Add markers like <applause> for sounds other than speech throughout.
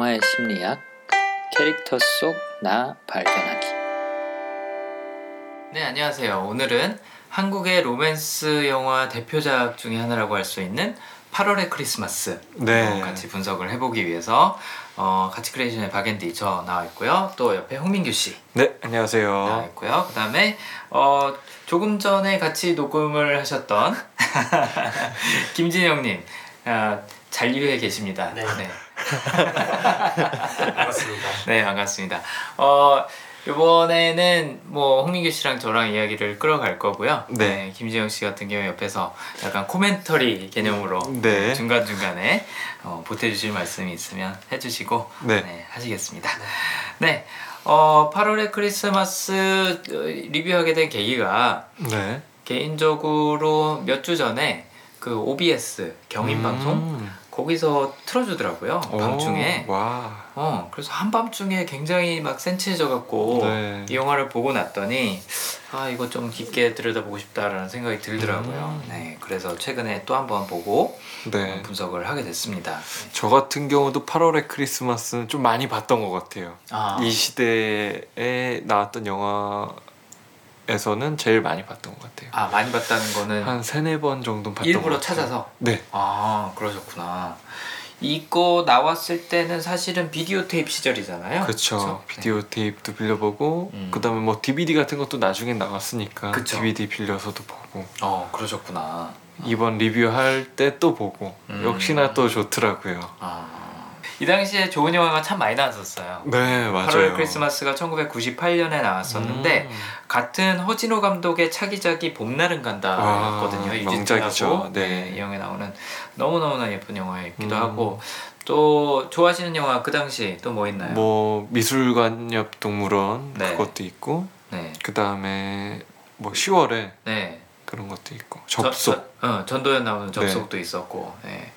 영화의 심리학 캐릭터 속 나 발견하기 네 안녕하세요 오늘은 한국의 로맨스 영화 대표작 중에 하나라고 할 수 있는 8월의 크리스마스 네. 어, 같이 분석을 해보기 위해서 어, 같이 크리에이션의 박앤디 저 나와 있고요 또 옆에 홍민규 씨 네, 나와 안녕하세요. 있고요 그 다음에 어, 조금 전에 같이 녹음을 하셨던 <laughs> 김진영님 아, 잔류해 계십니다 네. 네. 반갑습니다. 네 반갑습니다. 어 이번에는 뭐 홍민규 씨랑 저랑 이야기를 끌어갈 거고요. 네. 김지영 씨 같은 경우 옆에서 약간 코멘터리 개념으로 네. 중간 중간에 어, 보태주실 말씀이 있으면 해주시고 네. 하시겠습니다. 네. 어 8월의 크리스마스 어, 리뷰하게 된 계기가 네. 개인적으로 몇 주 전에 그 OBS 경인 방송 음. 거기서 틀어주더라고요 오, 밤중에. 와. 어 그래서 한밤중에 굉장히 막 센치해져 갖고 네. 이 영화를 보고 났더니 아 이거 좀 깊게 들여다보고 싶다라는 생각이 들더라고요. 음. 네 그래서 최근에 또 한 번 보고 네. 분석을 하게 됐습니다. 저 같은 경우도 8월의 크리스마스는 좀 많이 봤던 것 같아요. 아, 이 시대에 나왔던 영화 에서는 제일 많이 봤던 것 같아요. 아 많이 봤다는 거는 한 세네 번 정도 봤던 일부러 것 같아요. 찾아서 네. 아 그러셨구나. 이거 나왔을 때는 사실은 비디오 테이프 시절이잖아요. 그렇죠. 비디오 테이프도 빌려보고 음. 그다음에 뭐 DVD 같은 것도 나중에 나왔으니까 그쵸. DVD 빌려서도 보고 네. 어 그러셨구나. 이번 리뷰할 때 또 보고 음. 역시나 또 좋더라고요. 아. 이 당시에 좋은 영화가 참 많이 나왔었어요. 네, 맞아요. 8월 크리스마스가 1998년에 나왔었는데 음. 같은 허진호 감독의 차기작이 봄날은 간다였거든요. 아, 유진하고 명작이죠. 네. 이 영화에 나오는 너무 너무나 예쁜 영화이기도 음. 하고 또 좋아하시는 영화 그 당시 또 뭐 있나요? 뭐 미술관 옆 동물원 네. 그것도 있고 네, 그 다음에 뭐 10월에 네. 그런 것도 있고 접속 저- 저- 어, 전도연 나오는 접속도 있었고. 네.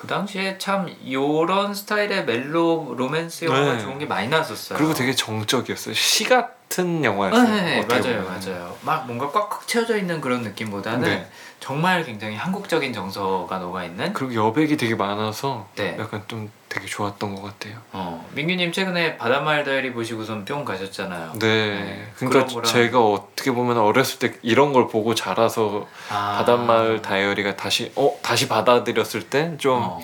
그 당시에 참 요런 스타일의 멜로 로맨스 영화가 네. 좋은 게 많이 나왔었어요. 그리고 되게 정적이었어요. 시 같은 영화였어요. 네, 어떻게 맞아요, 보면. 맞아요. 막 뭔가 꽉꽉 채워져 있는 그런 느낌보다는 네. 정말 굉장히 한국적인 정서가 녹아 있는. 그리고 여백이 되게 많아서 네. 약간 좀 되게 좋았던 것 같아요. 어, 민규님 최근에 바닷마을 다이어리 보시고선 뿅 가셨잖아요. 네, 네, 그러니까 거랑- 제가 어떻게 보면 어렸을 때 이런 걸 보고 자라서 아. 바닷마을 다이어리가 다시 어 다시 받아들였을 때좀 어,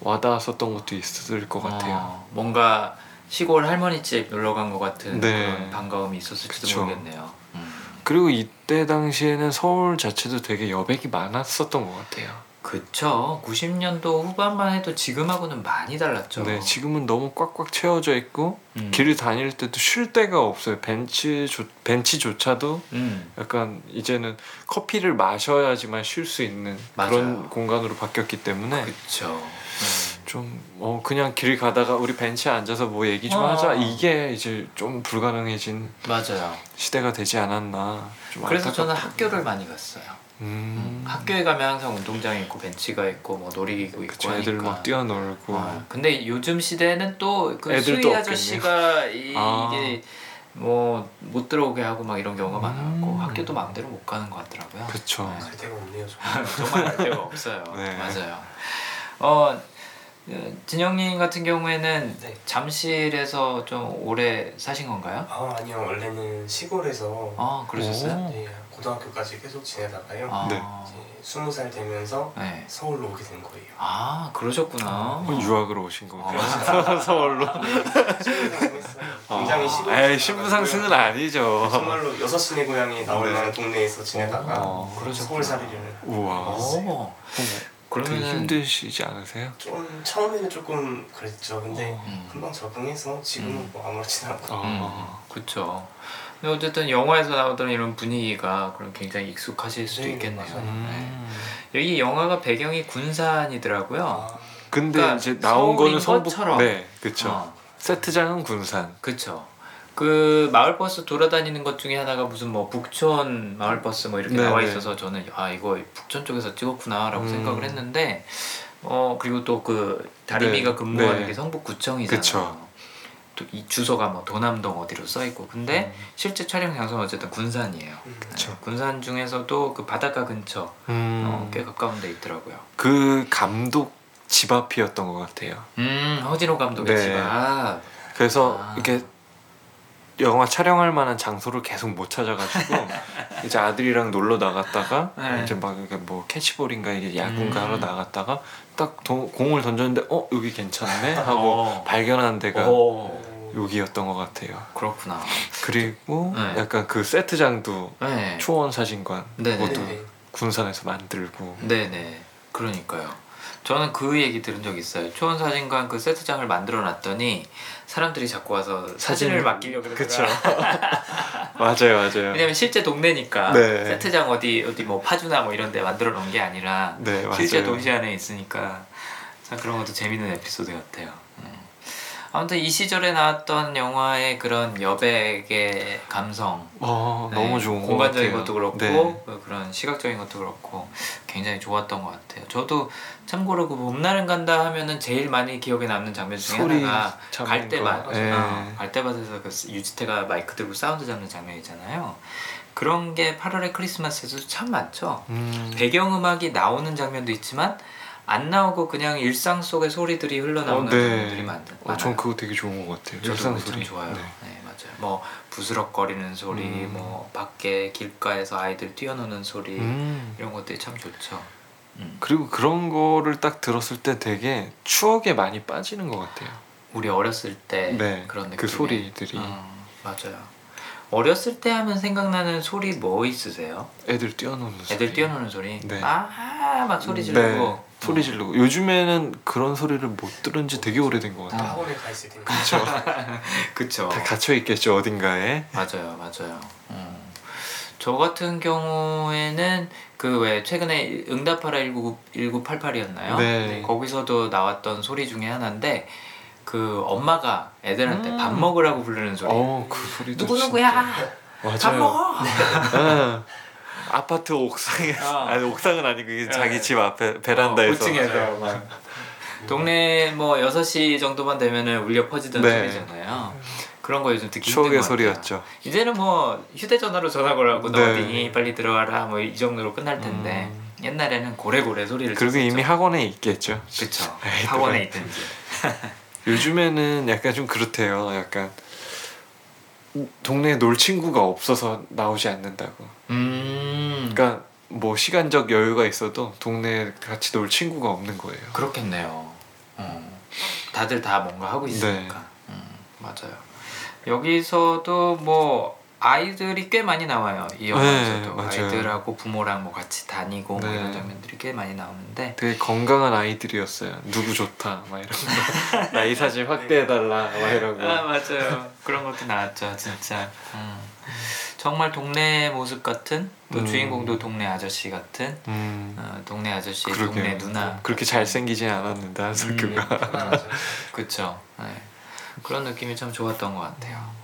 와닿았었던 것도 있을 것 같아요. 어, 뭔가 시골 할머니 집 놀러 간 것 같은 네. 그런 반가움이 있었을지도 그쵸. 모르겠네요. 음. 그리고 이때 당시에는 서울 자체도 되게 여백이 많았었던 것 같아요. 그쵸. 90년도 후반만 해도 지금하고는 많이 달랐죠. 네, 지금은 너무 꽉꽉 채워져 있고 음. 길을 다닐 때도 쉴 데가 없어요. 벤치 조, 벤치조차도 음. 약간 이제는 커피를 마셔야지만 쉴 수 있는 맞아요. 그런 공간으로 바뀌었기 때문에 그쵸. 음. 좀 어, 그냥 길 가다가 우리 벤치에 앉아서 뭐 얘기 좀 어. 하자 이게 이제 좀 불가능해진 맞아요. 시대가 되지 않았나. 좀 그래서 저는. 학교를 많이 갔어요. 음, 학교에 가면 항상 운동장이 있고 벤치가 있고 뭐 놀이기구 있고 그쵸, 하니까. 애들 막 뛰어놀고 어, 근데 요즘 시대는 또 그 애들도 수희 없겠네요. 아저씨가 이, 아. 게 뭐 못 들어오게 하고 막 이런 경우가 음. 학교도 마음대로 못 가는 것 같더라고요. 그쵸. 네. 갈 데가 없네요. 정말. <laughs> 정말 알 데가 없어요. 네. 맞아요. 어 어, 진영님 같은 경우에는 네. 잠실에서 좀 오래 사신 건가요? 아 아니요 원래는 시골에서 아 그러셨어요? 오. 네, 고등학교까지 계속 지내다가요. 아, 네. 이제 스무 살 되면서 네. 서울로 오게 된 거예요. 아 그러셨구나. 어, 유학으로 오신 거구나. 아. <laughs> 서울로. 신부상승했어요. 굉장히 시골. 아, 에이 신부상승은 아니죠. 정말로 여섯 시내 고향이 나올 네. 만한 동네에서 지내다가 어, 그러셨구나. 서울 살이를 우와. 그러면 힘드시지 않으세요? 좀 처음에는 조금 그랬죠. 근데 음. 금방 적응해서 지금은 음. 뭐 아무렇지도 않고. 음, 그렇죠. 근데 어쨌든 영화에서 나오던 이런 분위기가 그럼 굉장히 익숙하실 수도 네, 있겠네요. 음. 네. 여기 영화가 배경이 군산이더라고요. 아, 근데 그러니까 이제 나온 거는 성북. 것처럼. 네, 그렇죠. 어, 세트장은 군산. 그렇죠. 그 마을 버스 돌아다니는 것 중에 하나가 무슨 뭐 북촌 마을 버스 뭐 이렇게 네, 나와 네. 있어서 저는 아 이거 북촌 쪽에서 찍었구나라고 음. 생각을 했는데 어 그리고 또 그 다리미가 네, 근무하는 네. 게 성북구청이잖아요. 또 이 주소가 뭐 도남동 어디로 써 있고 근데 음. 실제 촬영 장소는 어쨌든 군산이에요. 음. 그쵸. 군산 중에서도 그 바닷가 근처 음. 어, 꽤 가까운 데 있더라고요. 그 감독 집 앞이었던 것 같아요. 음 허진호 감독의 네. 집 앞. 그래서 아. 이게 영화 촬영할 만한 장소를 계속 못 찾아가지고 <laughs> 이제 아들이랑 놀러 나갔다가 네. 이제 막 이게 뭐 캐치볼인가 이게 야구인가 음. 하러 나갔다가 딱 도- 공을 던졌는데 어 여기 괜찮네 하고 어. 발견한 데가 오 여기였던 것 같아요. 그렇구나. 그리고 네. 약간 그 세트장도 네. 초원 사진관 네네. 그것도 네. 군산에서 만들고 네네. 그러니까요. 저는 그 얘기 들은 적 있어요. 초원 사진관 그 세트장을 만들어 놨더니 사람들이 자꾸 와서 사진을 사진- 맡기려고 그러더라. <laughs> 맞아요 맞아요. 왜냐면 실제 동네니까 네. 세트장 어디 어디 뭐 파주나 뭐 이런 데 만들어 놓은 게 아니라 네. 실제 도시 안에 있으니까 참 그런 것도 재밌는 에피소드 같아요. 음. 아무튼 이 시절에 나왔던 영화의 그런 여백의 감성 어 네, 너무 좋은 것 공간적인 같아요. 것도 그렇고 네. 그 그런 시각적인 것도 그렇고 굉장히 좋았던 것 같아요. 저도 참고로 그 봄날은 간다 하면은 제일 많이 기억에 남는 장면 중에 하나가 갈대밭. 거. 네. 어, 갈대밭에서 그 유지태가 마이크 들고 사운드 잡는 장면이잖아요. 그런 게 8월의 크리스마스에도 참 많죠. 음, 배경음악이 나오는 장면도 있지만 안 나오고 그냥 일상 속의 소리들이 흘러나오는 어, 네. 장면들이 많, 어, 많아요. 전 그거 되게 좋은 것 같아요. 일상 참 소리. 좋아요. 네. 네. 맞아요. 뭐 부스럭거리는 소리, 음. 뭐 밖에 길가에서 아이들 뛰어노는 소리 음. 이런 것들이 참 좋죠. 음. 그리고 그런 거를 딱 들었을 때 되게 추억에 많이 빠지는 것 같아요. 우리 어렸을 때 네, 그런 느낌. 그 소리들이 맞아요. 어렸을 때 하면 생각나는 소리 뭐 있으세요? 애들 뛰어노는 소리. 애들 뛰어노는 소리. 네. 아막 소리 지르고. 네, 소리 지르고 요즘에는 그런 소리를 못 들은 지 되게 오래된 것다 같아요. 학원에 가 있을 텐데. 그렇죠. 그쵸. 다 갇혀 있겠죠 어딘가에. 맞아요, 맞아요. 음. 저 같은 경우에는 그 왜 최근에 응답하라 19, 1988이었나요? 네. 거기서도 나왔던 소리 중에 하나인데 그 엄마가 애들한테 음. 밥 먹으라고 부르는 소리. 어, 그 소리도 누구 진짜- 누구야? 맞아요. 밥 먹어. 응. <laughs> 아파트 옥상에 어. <laughs> 아니 옥상은 아니고 이게 네. 자기 집 앞에 베란다에서 어, 5층에서 막. <laughs> 동네 뭐 6시 정도만 되면은 울려 퍼지던 네. 소리잖아요. 그런 거 요즘 듣기 힘든 것 같아요. 소리였죠. 이제는 뭐 휴대전화로 전화 걸라고 너 네. 어디니 빨리 들어와라 뭐 이 정도로 끝날 텐데 음. 옛날에는 고래고래 소리를 그리고. 이미 학원에 있겠죠. 그쵸 에이, <laughs> 학원에. 있든지 요즘에는 약간 좀 그렇대요. 약간 동네에 놀 친구가 없어서 나오지 않는다고. 음 그러니까 뭐 시간적 여유가 있어도 동네에 같이 놀 친구가 없는 거예요. 그렇겠네요 어. 다들 다 뭔가 하고 있으니까 네. 음, 맞아요 여기서도 뭐 아이들이 꽤 많이 나와요 이 영화에서도 네. 아이들하고 부모랑 뭐 같이 다니고 뭐 네. 이런 장면들이 꽤 많이 나오는데 되게 건강한 아이들이었어요. 누구 좋다 막 이런 거. <laughs> 나이 사진 확대해달라 막 이런 아 거. 맞아요 그런 것도 나왔죠 진짜 음. 정말 동네 모습 같은 또 음. 주인공도 동네 아저씨 같은 음. 어, 동네 아저씨 그러게요. 동네 누나 그렇게 잘생기진 않았는데 한석규가. 음. 맞아. <laughs> 그쵸 네. 그런 느낌이 참 좋았던 것 같아요 음.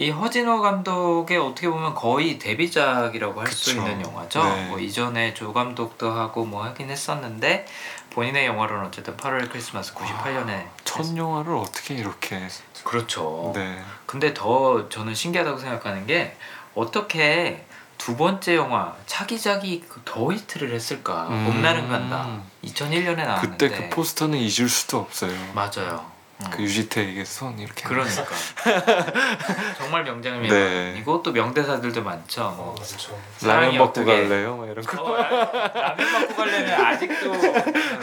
이 허진호 감독의 어떻게 보면 거의 데뷔작이라고 할 수. 있는 영화죠 네. 뭐 이전에 조 감독도 하고 뭐 하긴 했었는데 본인의 영화로는 어쨌든 8월 크리스마스 98년에 첫 영화를 어떻게 이렇게. 그렇죠 네. 근데 더 저는 신기하다고 생각하는 게 어떻게 두 번째 영화 차기작이 그더 히트를 했을까 음. 봄날은 간다 2001년에 나왔는데 그때 그 포스터는 잊을 수도 없어요. 맞아요 음. 그 유지태에게 손 이렇게. 그러니까 <laughs> 정말 명장면 네. 이것도 명대사들도 많죠 어, 뭐 그렇죠. 라면 먹고 어떻게- 갈래요? 막 이런 거. 어, 라- 라면 먹고 가려면 아직도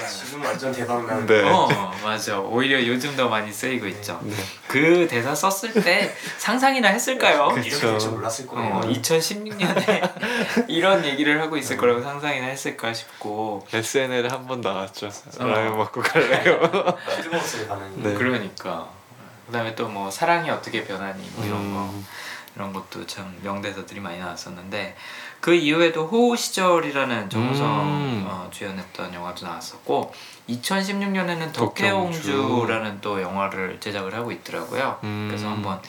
지금 완전 대박난. 네. 어 맞아 오히려 요즘 더 많이 쓰이고 있죠 네. 그 대사 썼을 때 상상이나 했을까요? 줄 몰랐을 거예요. 어, 2016년에 <laughs> 이런 얘기를 하고 있을 거라고 상상이나 했을까 싶고 SNL에 한 번 나왔죠. 어. 라면 먹고 갈래요? <laughs> 뜨거웠어요 반응이. 네. 그러니까 그다음에 또 뭐 사랑이 어떻게 변하니 뭐 이런 거 음. 이런 것도 참 명대사들이 많이 나왔었는데 그 이후에도 호우 시절이라는 정우성 음. 어, 주연했던 영화도 나왔었고 2016년에는 덕혜옹주. 덕혜옹주라는 또 영화를 제작을 하고 있더라고요. 음. 그래서 한번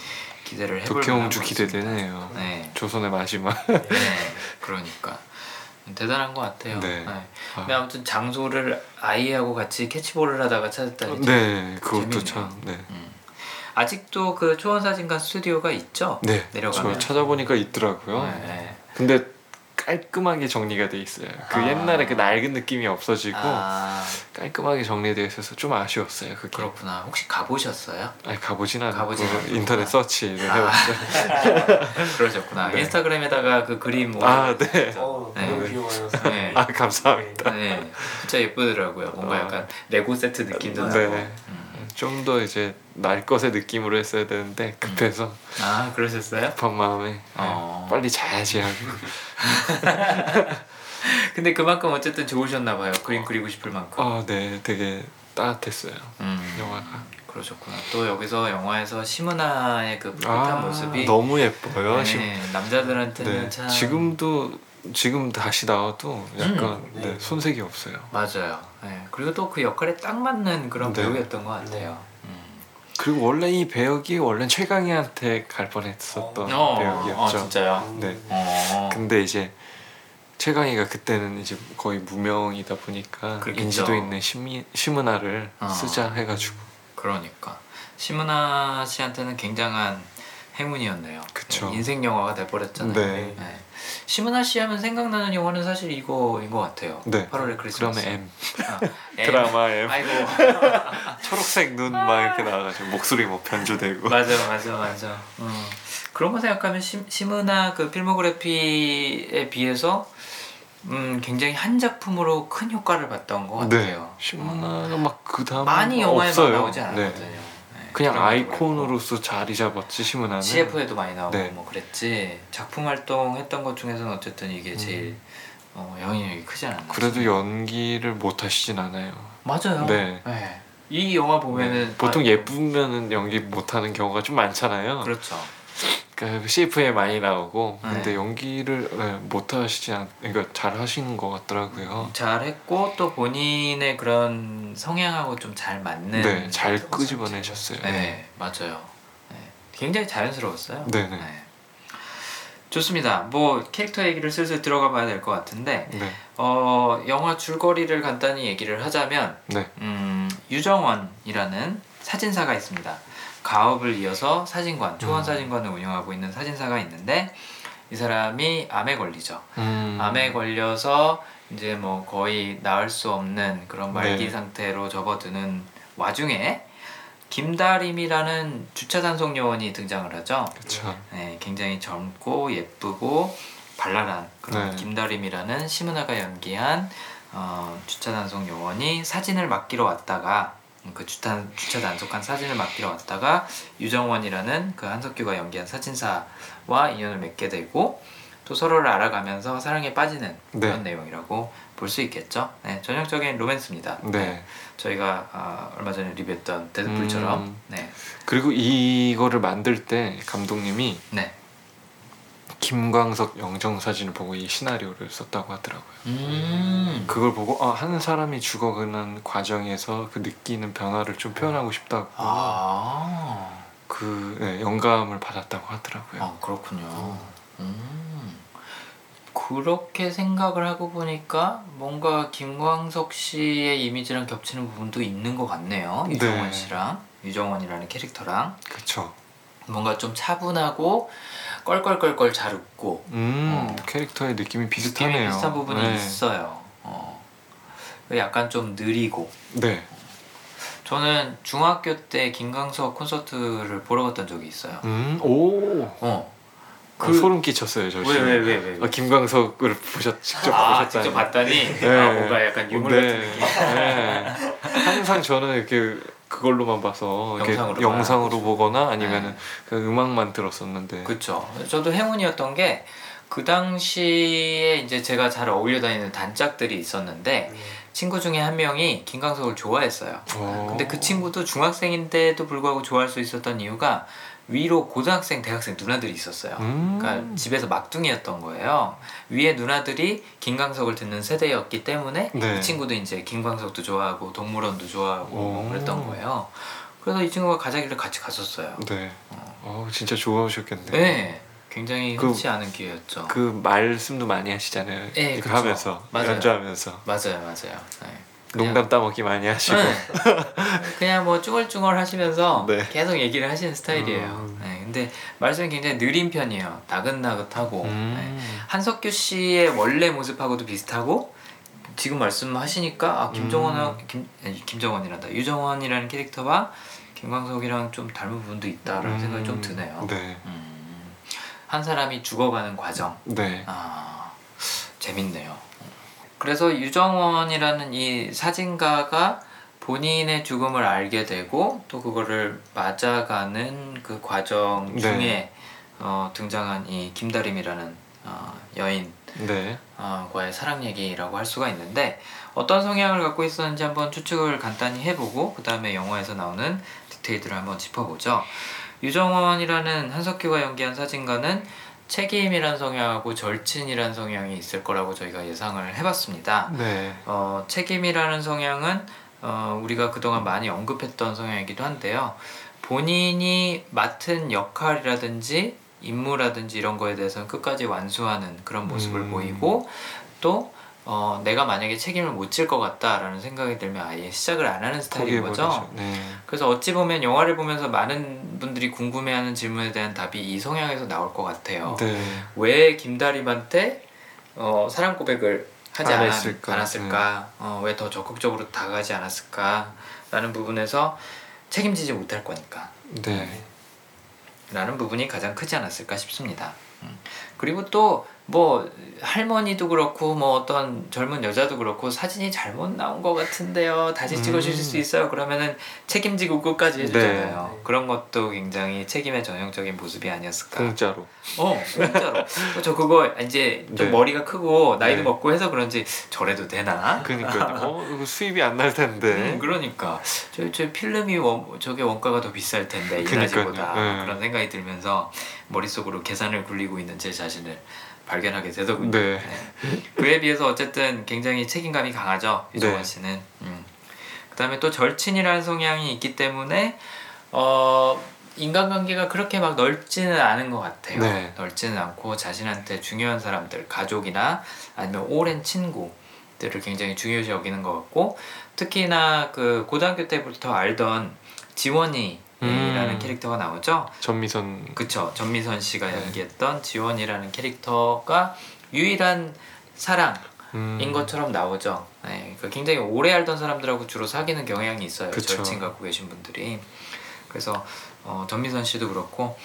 기대를 해볼 덕혜옹주 기대되네요. 네, 조선의 마지막. 네, 그러니까 대단한 것 같아요. 네. 네. 근데 아무튼 장소를 아이하고 같이 캐치볼을 하다가 찾았다니. 네, 그것도 재밌네요. 참. 네. 음. 아직도 그 초원사진관 스튜디오가 있죠? 네. 내려가면. 저 찾아보니까 있더라고요. 네, 네. 근데 깔끔하게 정리가 돼 있어요. 그 아. 옛날에 그 낡은 느낌이 없어지고 아 깔끔하게 정리되어 있어서 좀 아쉬웠어요. 그게. 그렇구나. 혹시 가보셨어요? 아니 가보진 않았고 가보진 않았구나. 인터넷 서치를 아. 해봤어요. <laughs> 그러셨구나. 네. 인스타그램에다가 그 그림 올려. 아 네. 어 네. 너무 귀여워요. 네. 아 감사합니다. 네, 진짜 예쁘더라고요. 뭔가 어. 약간 레고 세트 느낌도 네. 나고. 음. 좀 더 이제 날 것의 느낌으로 했어야 되는데 급해서 아 그러셨어요? 급한 마음에 네, 어. 빨리 자야지 하고 <laughs> 근데 그만큼 어쨌든 좋으셨나 봐요. 그림 그리고 싶을 만큼. 아네 되게 따뜻했어요 음, 영화가 그러셨구나. 또 여기서 영화에서 시문화의 그 풋풋한 모습이 아, 너무 예뻐요 네, 지금 남자들한테는 네, 참 지금도 지금 다시 나와도 약간 음, 네, 네. 손색이 없어요 맞아요. 네. 그리고 또 그 역할에 딱 맞는 그런 네. 배우였던 것 같아요. 음. 그리고 원래 이 배역이 원래 최강희한테 갈 뻔했었던 어, 배역이었죠 어, 진짜요? 네 어. 근데 이제 최강희가 그때는 이제 거의 무명이다 보니까 그렇겠죠. 인지도 있는 시미, 시문화를 어. 쓰자 해가지고 그러니까 시문아 씨한테는 굉장한 행운이었네요. 그쵸. 네, 인생 영화가 돼버렸잖아요. 네. 네. 시문아 씨 하면 생각나는 영화는 사실 이거인 것 같아요. 네. 8월의 크리스마스. 그러면 M 아, M. <laughs> 드라마 M 아이고 <laughs> 초록색 눈 막 이렇게 나와가지고 목소리 뭐 변조되고 <laughs> 맞아 맞아 맞아. 어. 그런 거 생각하면 시, 시문아 그 필모그래피에 비해서 음 굉장히 한 작품으로 큰 효과를 봤던 것네 같아요. 시문화가 막그 다음 많이 영화에 없어요 나오지 네. 않았거든요. 네. 그냥 아이콘으로서 자리 잡았지 시문화는 CF에도 많이 나오고 네. 뭐 그랬지 작품 활동했던 것 중에서는 어쨌든 이게 제일 어, 영향력이 크지 않았나 음. 그래도. 연기를 못 하시진 않아요 맞아요 네. 네. 이 영화 보면은 네. 보통 아, 예쁘면은 연기 못 하는 경우가 좀 많잖아요 그렇죠 그러니까 CF에 많이 나오고 네. 근데 연기를 네, 못 하시지 않 그러니까 잘 하시는 것 같더라고요 잘했고 또 본인의 그런 성향하고 좀 잘 맞는 네 잘 끄집어내셨어요 네, 맞아요 네. 굉장히 자연스러웠어요 네네 네. 좋습니다 뭐 캐릭터 얘기를 슬슬 들어가 봐야 될 것 같은데 네 어, 영화 줄거리를 간단히 얘기를 하자면 네. 음, 유정원이라는 사진사가 있습니다. 가업을 이어서 사진관, 초원 음. 사진관을 운영하고 있는 사진사가 있는데 이 사람이 암에 걸리죠. 음. 암에 걸려서 이제 뭐 거의 나을 수 없는 그런 말기 네. 상태로 접어드는 와중에 김다림이라는 주차 단속 요원이 등장을 하죠. 그쵸 네, 굉장히 젊고 예쁘고 발랄한 그런 네. 김다림이라는 심은하가 연기한 어, 주차 단속 요원이 사진을 맡기러 왔다가 음, 그 주차, 주차 단속한 사진을 맡기러 왔다가 유정원이라는 그 한석규가 연기한 사진사와 인연을 맺게 되고 또 서로를 알아가면서 사랑에 빠지는 그런 내용이라고 볼 수 있겠죠. 네, 전형적인 로맨스입니다. 네. 저희가 아, 얼마 전에 리뷰했던 데드풀처럼 음. 네, 그리고 이거를 만들 때 감독님이 네. 김광석 영정 사진을 보고 이 시나리오를 썼다고 하더라고요. 음. 그걸 보고 아, 한 사람이 죽어가는 과정에서 그 느끼는 변화를 좀 표현하고 싶다고 아. 그 네, 영감을 받았다고 하더라고요. 아 그렇군요. 음. 그렇게 생각을 하고 보니까 뭔가 김광석 씨의 이미지랑 겹치는 부분도 있는 것 같네요. 네. 유정원 씨랑 유정원이라는 캐릭터랑 그쵸. 뭔가 좀 차분하고 껄껄껄껄 잘 웃고 음 어. 캐릭터의 느낌이 느낌이 비슷하네요. 비슷한 부분이 네. 있어요. 어. 약간 좀 느리고 네. 저는 중학교 때 김광석 콘서트를 보러 갔던 적이 있어요. 음, 오. 어. 그 소름 끼쳤어요, 저 왜. 왜왜 왜? 왜? 아, 김광석을 보셨 직접 아 보셨다니. 직접 봤더니 네. 아, 뭔가 약간 유물 같은 느낌. 네. 항상 저는 이렇게 그걸로만 봐서 이렇게 영상으로만. 영상으로 보거나 아니면은 네. 그 음악만 들었었는데. 그렇죠. 저도 행운이었던 게 그 당시에 이제 제가 잘 어울려 다니는 단짝들이 있었는데 친구 중에 한 명이 김광석을 좋아했어요. 오. 근데 그 친구도 중학생인데도 불구하고 좋아할 수 있었던 이유가 위로 고등학생, 대학생 누나들이 있었어요. 음. 그러니까 집에서 막둥이였던 거예요. 위에 누나들이 김광석을 듣는 세대였기 때문에 네. 이 친구도 이제 김광석도 좋아하고 동물원도 좋아하고 뭐 오. 그랬던 거예요. 그래서 이 친구가 가자기를 같이 갔었어요. 네. 어, 진짜 좋아하셨겠네. 네, 굉장히 그- 흔치 않은 기회였죠. 그 말씀도 많이 하시잖아요. 네, 그쵸. 하면서 맞아요. 연주하면서 맞아요, 맞아요. 네. 농담 따먹기 많이 하시고. 네. 그냥 뭐 쭈글쭈글 하시면서 네. 계속 얘기를 하시는 스타일이에요. 음. 네, 근데 말씀이 굉장히 느린 편이에요. 나긋나긋하고 네. 음. 한석규 씨의 원래 모습하고도 비슷하고 지금 말씀하시니까 아, 김정원 음. 김 아니, 김정원이란다 유정원이라는 캐릭터와 김광석이랑 좀 닮은 부분도 있다라는 생각이 좀 드네요. 네. 음, 한 사람이 죽어가는 과정 네. 아 재밌네요. 그래서 유정원이라는 이 사진가가 본인의 죽음을 알게 되고 또 그거를 맞아가는 그 과정 네. 중에 어, 등장한 이 김다림이라는 어, 여인 네. 어, 과의 사랑 얘기라고 할 수가 있는데 어떤 성향을 갖고 있었는지 한번 추측을 간단히 해보고 그 다음에 영화에서 나오는 디테일들을 한번 짚어보죠. 유정원이라는 한석규가 연기한 사진가는 책임이란 성향하고 절친이란 성향이 있을 거라고 저희가 예상을 해봤습니다. 네. 어, 책임이라는 성향은 어, 우리가 그동안 많이 언급했던 성향이기도 한데요. 본인이 맡은 역할이라든지 임무라든지 이런 거에 대해서는 끝까지 완수하는 그런 모습을 음. 보이고 또 어, 내가 만약에 책임을 못 질 것 같다라는 생각이 들면 아예 시작을 안 하는 스타일인 거죠. 네. 그래서 어찌 보면 영화를 보면서 많은 분들이 궁금해하는 질문에 대한 답이 이 성향에서 나올 것 같아요. 네. 왜 김다림한테 어, 사랑 고백을 하지 안 않, 했을까? 않았을까? 어, 왜 더 적극적으로 다가가지 않았을까? 라는 부분에서 책임지지 못할 거니까 네. 라는 부분이 가장 크지 않았을까 싶습니다. 음. 그리고 또 뭐 할머니도 그렇고 뭐 어떤 젊은 여자도 그렇고 사진이 잘못 나온 것 같은데요. 다시 찍어주실 음. 수 있어요. 그러면은 책임지고 끝까지 해주잖아요. 네. 그런 것도 굉장히 책임의 전형적인 모습이 아니었을까. 공짜로. 어, 진짜로. 저 그거 이제 좀 네. 머리가 크고 나이도 네. 먹고 해서 그런지 저래도 되나? 그니까요. <laughs> 어, 수입이 안 날 텐데. 음, 그러니까 저, 저 필름이 원, 저게 원가가 더 비쌀 텐데 그러니까요. 네. 그런 생각이 들면서 머릿속으로 계산을 굴리고 있는 제 자신을 발견하게 되더군요. 네. 네. 그에 비해서 어쨌든 굉장히 책임감이 강하죠 유정원 네. 씨는. 음. 그다음에 또 절친이라는 성향이 있기 때문에 어. 인간관계가 그렇게 막 넓지는 않은 것 같아요. 네. 넓지는 않고 자신한테 중요한 사람들, 가족이나 아니면 오랜 친구들을 굉장히 중요시 여기는 것 같고 특히나 그 고등학교 때부터 알던 지원이 라는 음. 캐릭터가 나오죠. 전미선. 그쵸 전미선 씨가 네. 연기했던 지원이라는 캐릭터가 유일한 사랑인 음. 것처럼 나오죠. 네, 그 굉장히 오래 알던 사람들하고 주로 사귀는 경향이 있어요. 그쵸. 절친 갖고 계신 분들이. 그래서 어, 전미선 씨도 그렇고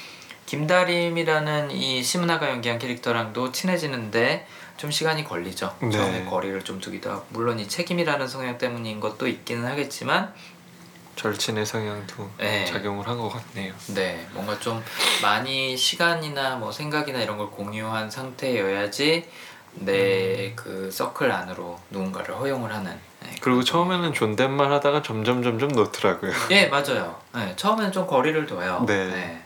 김다림이라는 이 심은하가 연기한 캐릭터랑도 친해지는데 좀 시간이 걸리죠. 네. 처음에 거리를 좀 두기도 하고 물론 이 책임이라는 성향 때문인 것도 있기는 하겠지만 절친의 성향도 네. 작용을 한 것 같네요. 네, 뭔가 좀 많이 시간이나 뭐 생각이나 이런 걸 공유한 상태여야지 내 음. 그 서클 안으로 누군가를 허용을 하는. 네, 그리고 처음에는 존댓말 하다가 점점 점점 놓더라고요. 예, 맞아요. 네, 처음에는 좀 거리를 둬요. 네.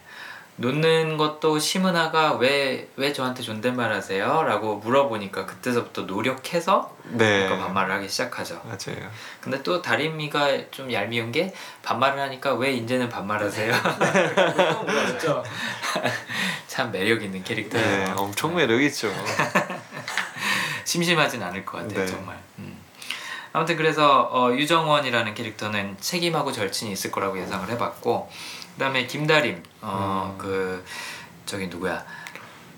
놓는 것도 심은하가 왜, 왜 저한테 존댓말 하세요? 라고 물어보니까 그때서부터 노력해서 네. 반말을 하기 시작하죠. 맞아요. 근데 또 다림이가 좀 얄미운 게 반말을 하니까 왜 이제는 반말하세요? 진짜 <laughs> 참 매력 있는 캐릭터예요. 네, 엄청 매력 있죠. <laughs> 심심하진 않을 것 같아요, 네. 정말. 음. 아무튼 그래서 어, 유정원이라는 캐릭터는 책임하고 절친이 있을 거라고 예상을 해봤고, 그다음에 김다림, 어, 음. 그 저기 누구야?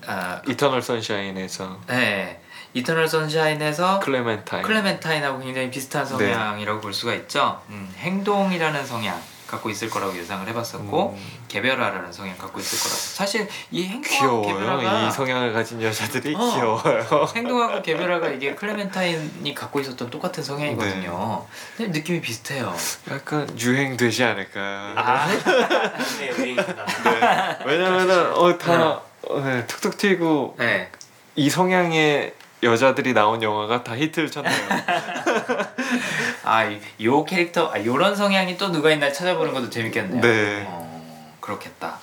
아, 이터널 선샤인에서 네, 이터널 선샤인에서 클레멘타인. 클레멘타인하고 굉장히 비슷한 네. 성향이라고 볼 수가 있죠. 음, 행동이라는 성향 갖고 있을 거라고 예상을 해봤었고, 음, 개별화라는 성향 갖고 있을 거라고. 사실 이 행동하고 귀여워요. 개별화가 이 성향을 가진 여자들이 어. 귀여워요. 행동하고 <laughs> 개별화가 이게 클레멘타인이 갖고 있었던 똑같은 성향이거든요. 네. 근데 느낌이 비슷해요. 약간 유행되지 않을까. 아, <laughs> 네, 유행이다. 네. 왜냐면은 어다 어, 네, 툭툭 튀고 네. 이 성향의 여자들이 나온 영화가 다 히트를 쳤네요. <laughs> 아, 이- 요 캐릭터, 아, 요런 성향이 또 누가 있나 찾아보는 것도 재밌겠네요. 네. 어, 그렇겠다.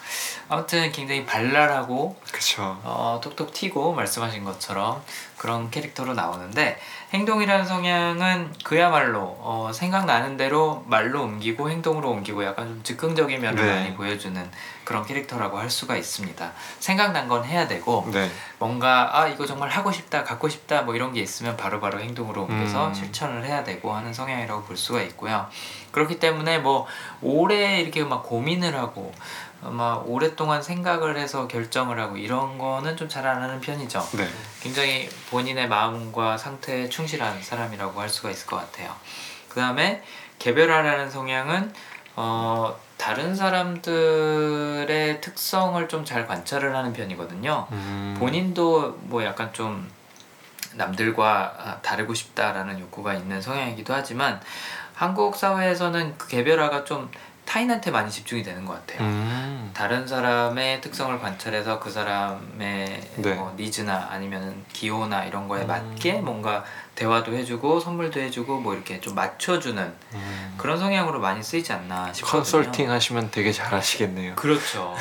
아무튼 굉장히 발랄하고 그쵸. 어, 톡톡 튀고 말씀하신 것처럼 그런 캐릭터로 나오는데 행동이라는 성향은 그야말로 어, 생각나는 대로 말로 옮기고 행동으로 옮기고 약간 좀 즉흥적인 면을 네. 많이 보여주는 그런 캐릭터라고 할 수가 있습니다. 생각난 건 해야 되고 네. 뭔가 아 이거 정말 하고 싶다 갖고 싶다 뭐 이런 게 있으면 바로 바로 행동으로 옮겨서 음. 실천을 해야 되고 하는 성향이라고 볼 수가 있고요 그렇기 때문에 뭐 오래 이렇게 막 고민을 하고 막 오랫동안 생각을 해서 결정을 하고 이런 거는 좀 잘 안 하는 편이죠 네. 굉장히 본인의 마음과 상태에 충실한 사람이라고 할 수가 있을 것 같아요. 그 다음에 개별화라는 성향은 어, 다른 사람들의 특성을 좀 잘 관찰을 하는 편이거든요. 음. 본인도 뭐 약간 좀 남들과 아, 다르고 싶다라는 욕구가 있는 성향이기도 하지만 한국 사회에서는 그 개별화가 좀 타인한테 많이 집중이 되는 것 같아요. 음. 다른 사람의 특성을 관찰해서 그 사람의 네. 뭐 니즈나 아니면 기호나 이런 거에 음. 맞게 뭔가 대화도 해주고 선물도 해주고 뭐 이렇게 좀 맞춰주는 음. 그런 성향으로 많이 쓰이지 않나 싶거든요. 컨설팅 하시면 되게 잘하시겠네요. 그렇죠.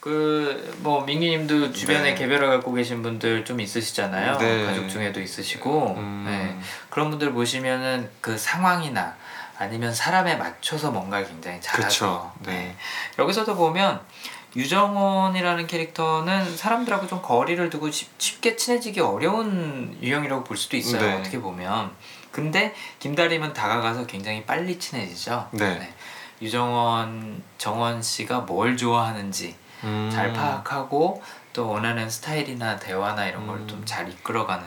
그뭐 민기님도 주변에 네. 개별화 갖고 계신 분들 좀 있으시잖아요. 네. 가족 중에도 있으시고 음. 네. 그런 분들 보시면은 그 상황이나 아니면 사람에 맞춰서 뭔가를 굉장히 잘하죠. 네. 네. 여기서도 보면 유정원이라는 캐릭터는 사람들하고 좀 거리를 두고 쉽, 쉽게 친해지기 어려운 유형이라고 볼 수도 있어요. 네. 어떻게 보면. 근데 김다림은 다가가서 굉장히 빨리 친해지죠. 네. 유정원 정원 씨가 뭘 좋아하는지 음. 잘 파악하고 또 원하는 스타일이나 대화나 이런 걸 음. 좀잘 이끌어가는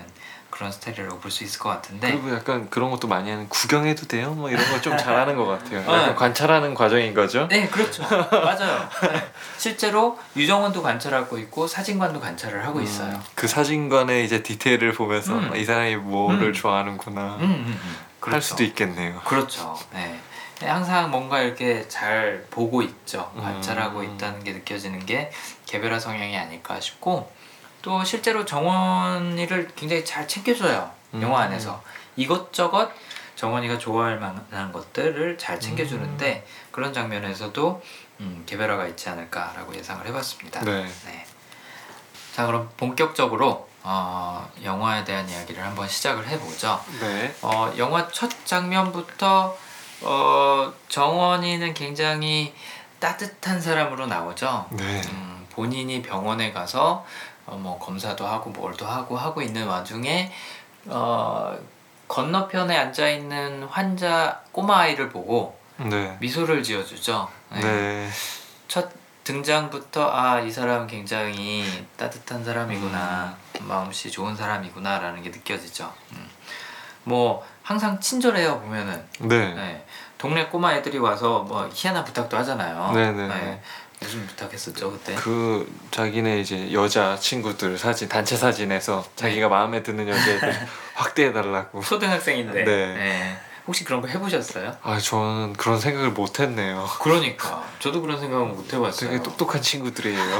그런 스타일이라고 볼 수 있을 것 같은데 그리고 약간 그런 것도 많이 하는 구경해도 돼요? 뭐 이런 걸 좀 <laughs> 잘하는 것 같아요. 어. 약간 관찰하는 과정인 거죠? 네 그렇죠 맞아요 <laughs> 네. 실제로 유정원도 관찰하고 있고 사진관도 관찰을 하고 있어요 음, 그 사진관의 이제 디테일을 보면서 음. 아, 이 사람이 뭐를 음. 좋아하는구나 음, 음, 음. 할 그렇죠. 수도 있겠네요. 그렇죠 네. 네, 항상 뭔가 이렇게 잘 보고 있죠 음. 관찰하고 있다는 게 느껴지는 게 개별화 성향이 아닐까 싶고 또 실제로 정원이를 굉장히 잘 챙겨줘요 음. 영화 안에서 이것저것 정원이가 좋아할 만한 것들을 잘 챙겨주는데 음. 그런 장면에서도 음, 개별화가 있지 않을까라고 예상을 해봤습니다. 네. 자 그럼 본격적으로 어, 영화에 대한 이야기를 한번 시작을 해보죠. 네. 어, 영화 첫 장면부터 어, 정원이는 굉장히 따뜻한 사람으로 나오죠. 네. 음, 본인이 병원에 가서 어, 뭐 검사도 하고 뭘도 하고 하고 있는 와중에 어, 건너편에 앉아 있는 환자 꼬마 아이를 보고 네. 미소를 지어주죠. 네. 네. 첫 등장부터 아 이 사람 굉장히 따뜻한 사람이구나 마음씨 좋은 사람이구나라는 게 느껴지죠. 음. 뭐 항상 친절해요 보면은 네. 네. 동네 꼬마 애들이 와서 뭐 희한한 부탁도 하잖아요. 네네. 무슨 부탁했었죠 그때? 그 자기네 이제 여자 친구들 사진 단체 사진에서 자기가 마음에 드는 여자애들 <laughs> 확대해 달라고. 초등학생인데. 네. 네. 혹시 그런 거 해보셨어요? 아 저는 그런 생각을 못 했네요. 그러니까 저도 그런 생각은 못 해봤어요. 되게 똑똑한 친구들이에요.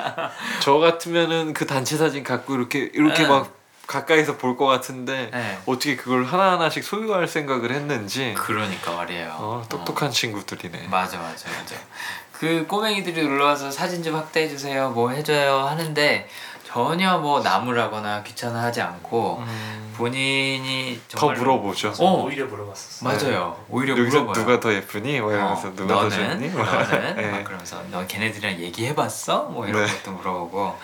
<laughs> 저 같으면은 그 단체 사진 갖고 이렇게 이렇게 네. 막 가까이서 볼 것 같은데 네. 어떻게 그걸 하나 하나씩 소유할 생각을 했는지 그러니까 말이에요. 어, 똑똑한 친구들이네. 맞아 맞아 맞아. 그 꼬맹이들이 놀러와서 사진 좀 확대해 주세요, 뭐 해줘요 하는데 전혀 뭐 나무라거나 귀찮아하지 않고 음, 본인이 더 정말로- 물어보죠. 어. 오히려 물어봤었어. 맞아요. 오히려 여기서 물어봐요. 누가 더 예쁘니? 뭐 이러면서 어, 누가 더 너는? 좋니? 너는? <laughs> 네. 막 그러면서 너 걔네들이랑 얘기해봤어? 뭐 이런 네. 것도 물어보고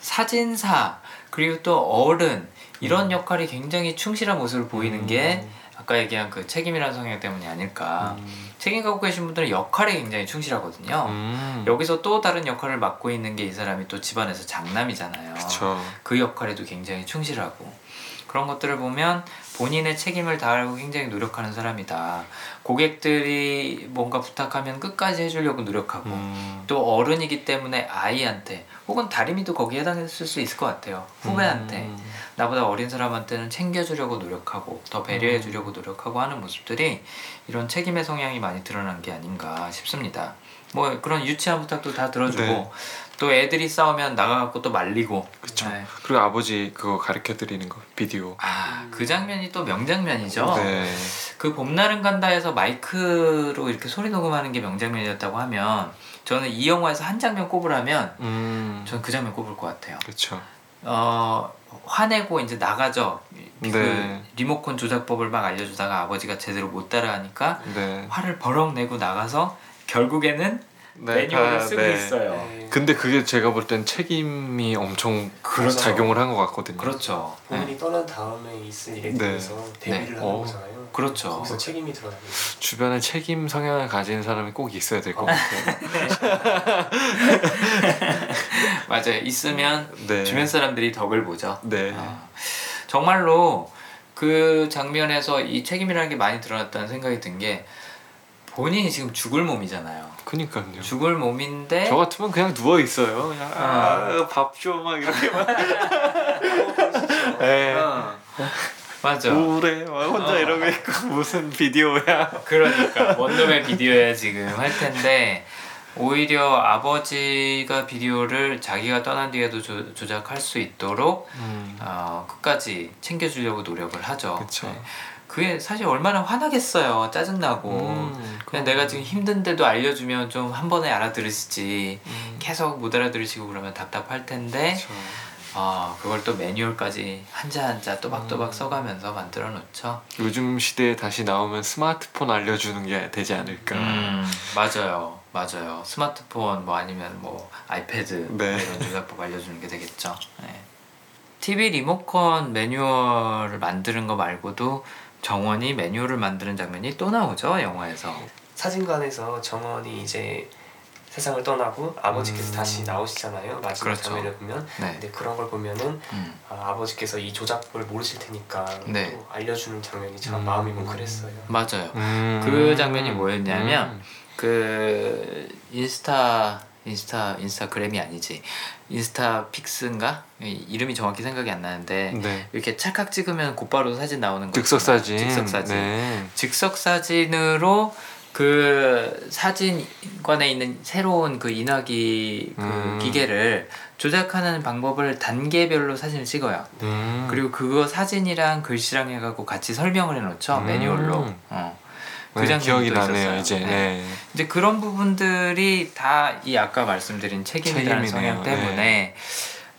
사진사 그리고 또 어른 이런 음. 역할이 굉장히 충실한 모습을 보이는 음. 게 아까 얘기한 그 책임이라는 성향 때문이 아닐까 음. 책임 갖고 계신 분들은 역할에 굉장히 충실하거든요 음. 여기서 또 다른 역할을 맡고 있는 게 이 사람이 또 집안에서 장남이잖아요 그쵸. 그 역할에도 굉장히 충실하고 그런 것들을 보면 본인의 책임을 다하려고 굉장히 노력하는 사람이다. 고객들이 뭔가 부탁하면 끝까지 해주려고 노력하고 음. 또 어른이기 때문에 아이한테 혹은 다리미도 거기에 해당했을 수 있을 것 같아요. 후배한테 음. 나보다 어린 사람한테는 챙겨주려고 노력하고 더 배려해주려고 노력하고 하는 모습들이 이런 책임의 성향이 많이 드러난 게 아닌가 싶습니다. 뭐 그런 유치한 부탁도 다 들어주고 네. 또 애들이 싸우면 나가갖고 또 말리고 그쵸. 네. 그리고 아버지 그거 가르쳐 드리는 거 비디오. 아, 그 장면이 또 명장면이죠. 네. 그 봄날은 간다에서 마이크로 이렇게 소리 녹음하는 게 명장면이었다고 하면 저는 이 영화에서 한 장면 꼽으라면 음. 저는 그 장면 꼽을 것 같아요. 그쵸. 어 화내고 이제 나가죠. 그 네. 리모컨 조작법을 막 알려주다가 아버지가 제대로 못 따라하니까 네. 화를 버럭 내고 나가서 결국에는 네, 매뉴얼을 다, 쓰고 네. 있어요. 네. 근데 그게 제가 볼 땐 책임이 엄청 그렇죠. 작용을 한 것 같거든요. 그렇죠. 네. 본인이 떠난 다음에 있을 일에 네. 대해서 대비를 네. 하는 어. 거잖아요. 그렇죠. 거기서 책임이 들어가는 거죠. 주변에 책임 성향을 가진 사람이 꼭 있어야 될 것 같아요. <laughs> 맞아요. 있으면 네. 주변 사람들이 덕을 보죠. 네. 아, 정말로 그 장면에서 이 책임이라는 게 많이 드러났다는 생각이 든 게 본인이 지금 죽을 몸이잖아요. 그니까요. 죽을 몸인데 저 같으면 그냥 누워 있어요. 그냥 아. 아, 밥줘 막 이렇게만. <laughs> 네. 어, 맞아. 우울해. 막 혼자 어. 이러고 있고 <laughs> 무슨 비디오야. 그러니까 뭔 놈의 비디오야 지금 할 텐데 오히려 아버지가 비디오를 자기가 떠난 뒤에도 조, 조작할 수 있도록 음. 어, 끝까지 챙겨주려고 노력을 하죠. 그쵸. 네. 그게 사실 얼마나 화나겠어요. 짜증나고. 음, 그냥. 내가 지금 힘든데도 알려주면 좀 한 번에 알아들으시지. 음. 계속 못 알아들으시고 그러면 답답할 텐데 그쵸. 아 그걸 또 매뉴얼까지 한자 한자 또박또박 음. 써가면서 만들어 놓죠. 요즘 시대에 다시 나오면 스마트폰 알려주는 게 되지 않을까. 음, 맞아요, 맞아요. 스마트폰 뭐 아니면 뭐 아이패드 네. 이런 조작법 알려주는 게 되겠죠. 네. TV 리모컨 매뉴얼을 만드는 거 말고도 정원이 매뉴얼을 만드는 장면이 또 나오죠 영화에서. 사진관에서 정원이 이제 세상을 떠나고 아버지께서 음. 다시 나오시잖아요. 마지막 그렇죠. 장면을 보면. 네. 근데 그런 걸 보면은 음. 아, 아버지께서 이 조작법을 모르실 테니까 네. 또 알려주는 장면이 참 음. 마음이 뭉클했어요. 맞아요. 음. 그 장면이 뭐였냐면 음. 그 인스타 인스타 인스타그램이 아니지 인스타 픽스인가 이- 이름이 정확히 생각이 안 나는데 네. 이렇게 찰칵 찍으면 곧바로 사진 나오는 거 즉석. 사진. 즉석 사진 네. 즉석 사진으로 그 사진관에 있는 새로운 그 인화기 그 음. 기계를 조작하는 방법을 단계별로 사진을 찍어요. 음. 그리고 그거 사진이랑 글씨랑 해갖고 같이 설명을 해놓죠 음. 매뉴얼로. 어. 그 네, 기억이 나네요 있었어요. 이제. 네. 네. 이제 그런 부분들이 다 이 아까 말씀드린 책임이라는. 성향 때문에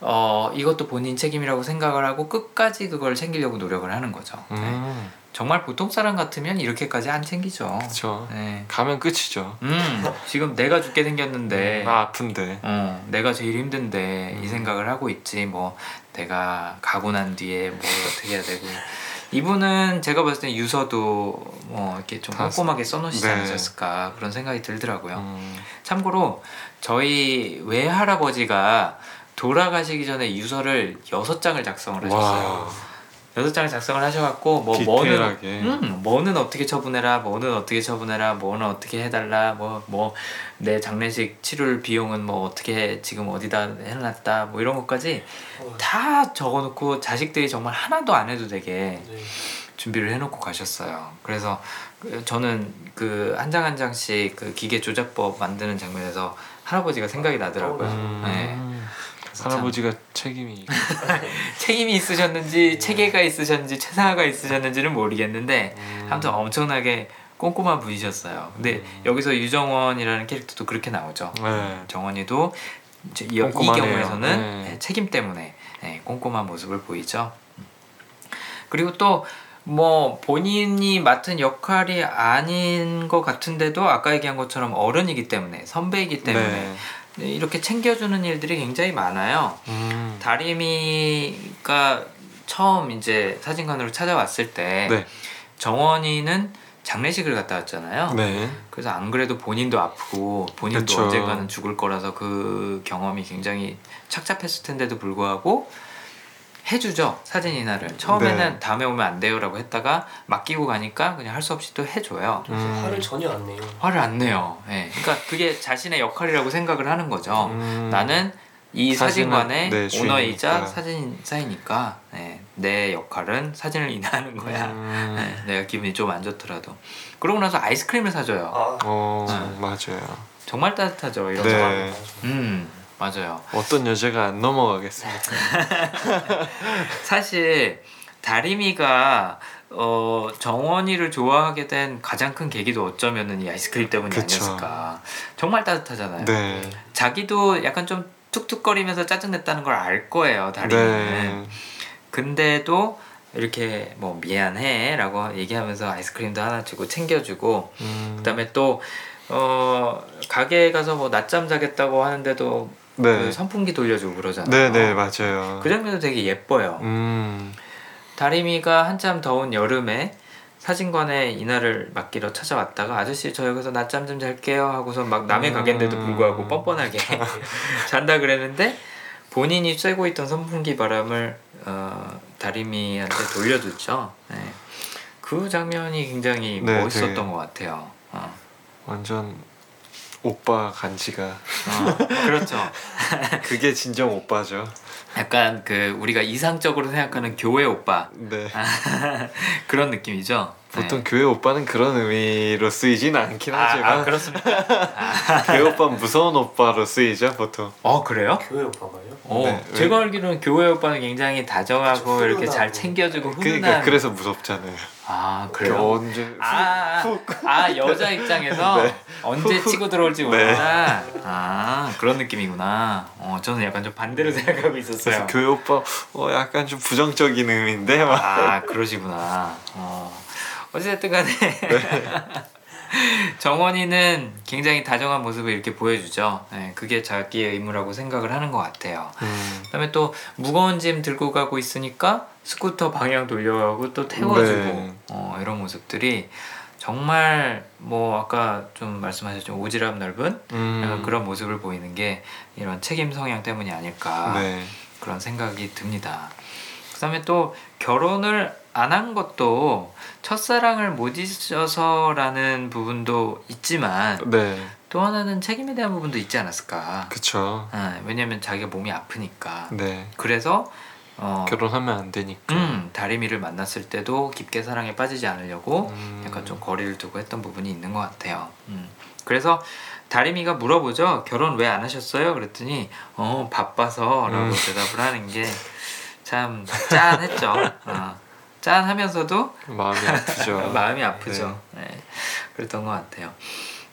어 이것도 본인 책임이라고 생각을 하고 끝까지 그걸 챙기려고 노력을 하는 거죠. 네. 음. 정말 보통 사람 같으면 이렇게까지 안 챙기죠. 그렇죠. 네. 가면 끝이죠. 음 지금 내가 죽게 생겼는데 나 아픈데. 어, 내가 제일 힘든데 이 음. 생각을 하고 있지 뭐 내가 가고 난 뒤에 뭘 어떻게 해야 되고 이분은 제가 봤을 때 유서도 뭐 이렇게 좀다 꼼꼼하게 써놓으시지 네. 않으셨을까 그런 생각이 들더라고요. 음. 참고로 저희 외할아버지가 돌아가시기 전에 유서를 여섯 장을 작성을 하셨어요. 와. 여섯 장을 작성을 하셔갖고 뭐 뭐는 디테일하게. 음, 뭐는 어떻게 처분해라, 뭐는 어떻게 처분해라, 뭐는 어떻게 해달라, 뭐 뭐 내 장례식 치료를 비용은 뭐 어떻게 지금 어디다 해놨다, 뭐 이런 것까지 어, 다 적어놓고 자식들이 정말 하나도 안 해도 되게 네. 준비를 해놓고 가셨어요. 그래서 그 저는 그 한 장 한 장씩 그 기계 조작법 만드는 장면에서 할아버지가 생각이 나더라고요. 음. 네. 할아버지가 책임이. <laughs> 책임이 있으셨는지 체계가 있으셨는지 최상화가 있으셨는지는 모르겠는데 음. 아무튼 엄청나게 꼼꼼한 분이셨어요. 근데 음. 여기서 유정원이라는 캐릭터도 그렇게 나오죠. 네. 정원이도 이. 경우에서는 네. 네, 책임 때문에 네, 꼼꼼한 모습을 보이죠. 그리고 또 뭐 본인이 맡은 역할이 아닌 것 같은데도 아까 얘기한 것처럼 어른이기 때문에 선배이기 때문에 네. 네, 이렇게 챙겨주는 일들이 굉장히 많아요. 음. 다리미가 처음 이제 사진관으로 찾아왔을 때 네. 정원이는 장례식을 갔다 왔잖아요. 네. 그래서 안 그래도 본인도 아프고 본인도 그쵸. 언젠가는 죽을 거라서 그 경험이 굉장히 착잡했을 텐데도 불구하고 해주죠 사진 인화를 처음에는 네. 다음에 오면 안 돼요라고 했다가 맡기고 가니까 그냥 할 수 없이 또 해줘요 음. 화를 전혀 안 내요. 화를 안 내요 예. 그러니까 그게 자신의 역할이라고 생각을 하는 거죠 음. 나는 이 사진관의 네, 오너이자. 사진사이니까 네, 내 역할은 사진을 인화하는 거야 음. 네, 내가 기분이 좀 안 좋더라도 그러고 나서 아이스크림을 사줘요 아, 어 네. 맞아요. 정말 따뜻하죠 이런 네. 거. 음 맞아요. 어떤 여자가 안 넘어가겠습니까? <laughs> 사실 다리미가 어, 정원이를 좋아하게 된 가장 큰 계기도 어쩌면은 이 아이스크림 때문이 그쵸. 아니었을까. 정말 따뜻하잖아요. 네. 자기도 약간 좀 툭툭거리면서 짜증냈다는 걸 알 거예요 다리미는 네. 근데도 이렇게 뭐 미안해라고 얘기하면서 아이스크림도 하나 주고 챙겨주고 음, 그다음에 또 어, 가게에 가서 뭐 낮잠 자겠다고 하는데도 네. 그 선풍기 돌려주고 그러잖아요. 네, 네, 맞아요. 그 장면도 되게 예뻐요. 음, 다리미가 한참 더운 여름에 사진관에 이날을 맡기러 찾아왔다가 아저씨 저 여기서 낮잠 좀 잘게요 하고서 막 남의 음. 가게인데도 불구하고 뻔뻔하게 <laughs> 잔다 그랬는데 본인이 쐬고 있던 선풍기 바람을 어, 다리미한테 돌려줬죠. 네. 그 장면이 굉장히 네, 멋있었던 되게- 것 같아요. 어. 완전 오빠 간지가 어, 그렇죠. <laughs> 그게 진정 오빠죠. 약간 그 우리가 이상적으로 생각하는 교회 오빠 네. <laughs> 그런 느낌이죠. 보통 네. 교회 오빠는 그런 의미로 쓰이진 않긴 아, 하지만 <laughs> 아 그렇습니까? 교회 오빠는 무서운 오빠로 쓰이죠 보통. 어 그래요? 교회 오빠가요? 어, 네, 왜- 제가 알기로는 교회 오빠는 굉장히 다정하고 이렇게 잘. 챙겨주고 훈훈한. 그러니까 그래서 무섭잖아요. 아그 그래요? 언제 아, 아 여자 입장에서 <laughs> 네. 언제. 치고 들어올지 네. 모른다. 아 그런 느낌이구나. 어 저는 약간 좀 반대로 생각하고 있었어요. 교회 오빠 어 약간 좀 부정적인 의미인데 막 아 그러시구나. 어 어쨌든 간에 <laughs> 정원이는 굉장히 다정한 모습을 이렇게 보여주죠. 네, 그게 자기의 의무라고 생각을 하는 것 같아요. 음, 그다음에 또 무거운 짐 들고 가고 있으니까 스쿠터 방향 돌려가고 또 태워주고 네. 어, 이런 모습들이 정말 뭐 아까 좀 말씀하셨죠 오지랖 넓은 음, 그런 모습을 보이는 게 이런 책임 성향 때문이 아닐까 네. 그런 생각이 듭니다. 그다음에 또 결혼을 안 한 것도 첫사랑을 못 잊어서라는 부분도 있지만 네. 또 하나는 책임에 대한 부분도 있지 않았을까. 그쵸. 아, 왜냐면 자기가 몸이 아프니까. 네. 그래서 어, 결혼하면 안 되니까. 음, 다리미를 만났을 때도 깊게 사랑에 빠지지 않으려고 음. 약간 좀 거리를 두고 했던 부분이 있는 것 같아요. 음. 그래서 다리미가 물어보죠. 결혼 왜 안 하셨어요? 그랬더니 어 바빠서라고 음. 대답을 하는 게 참 짠했죠. 어, 짠 하면서도 마음이 아프죠. <laughs> 마음이 아프죠. 네. 그랬던 것 같아요.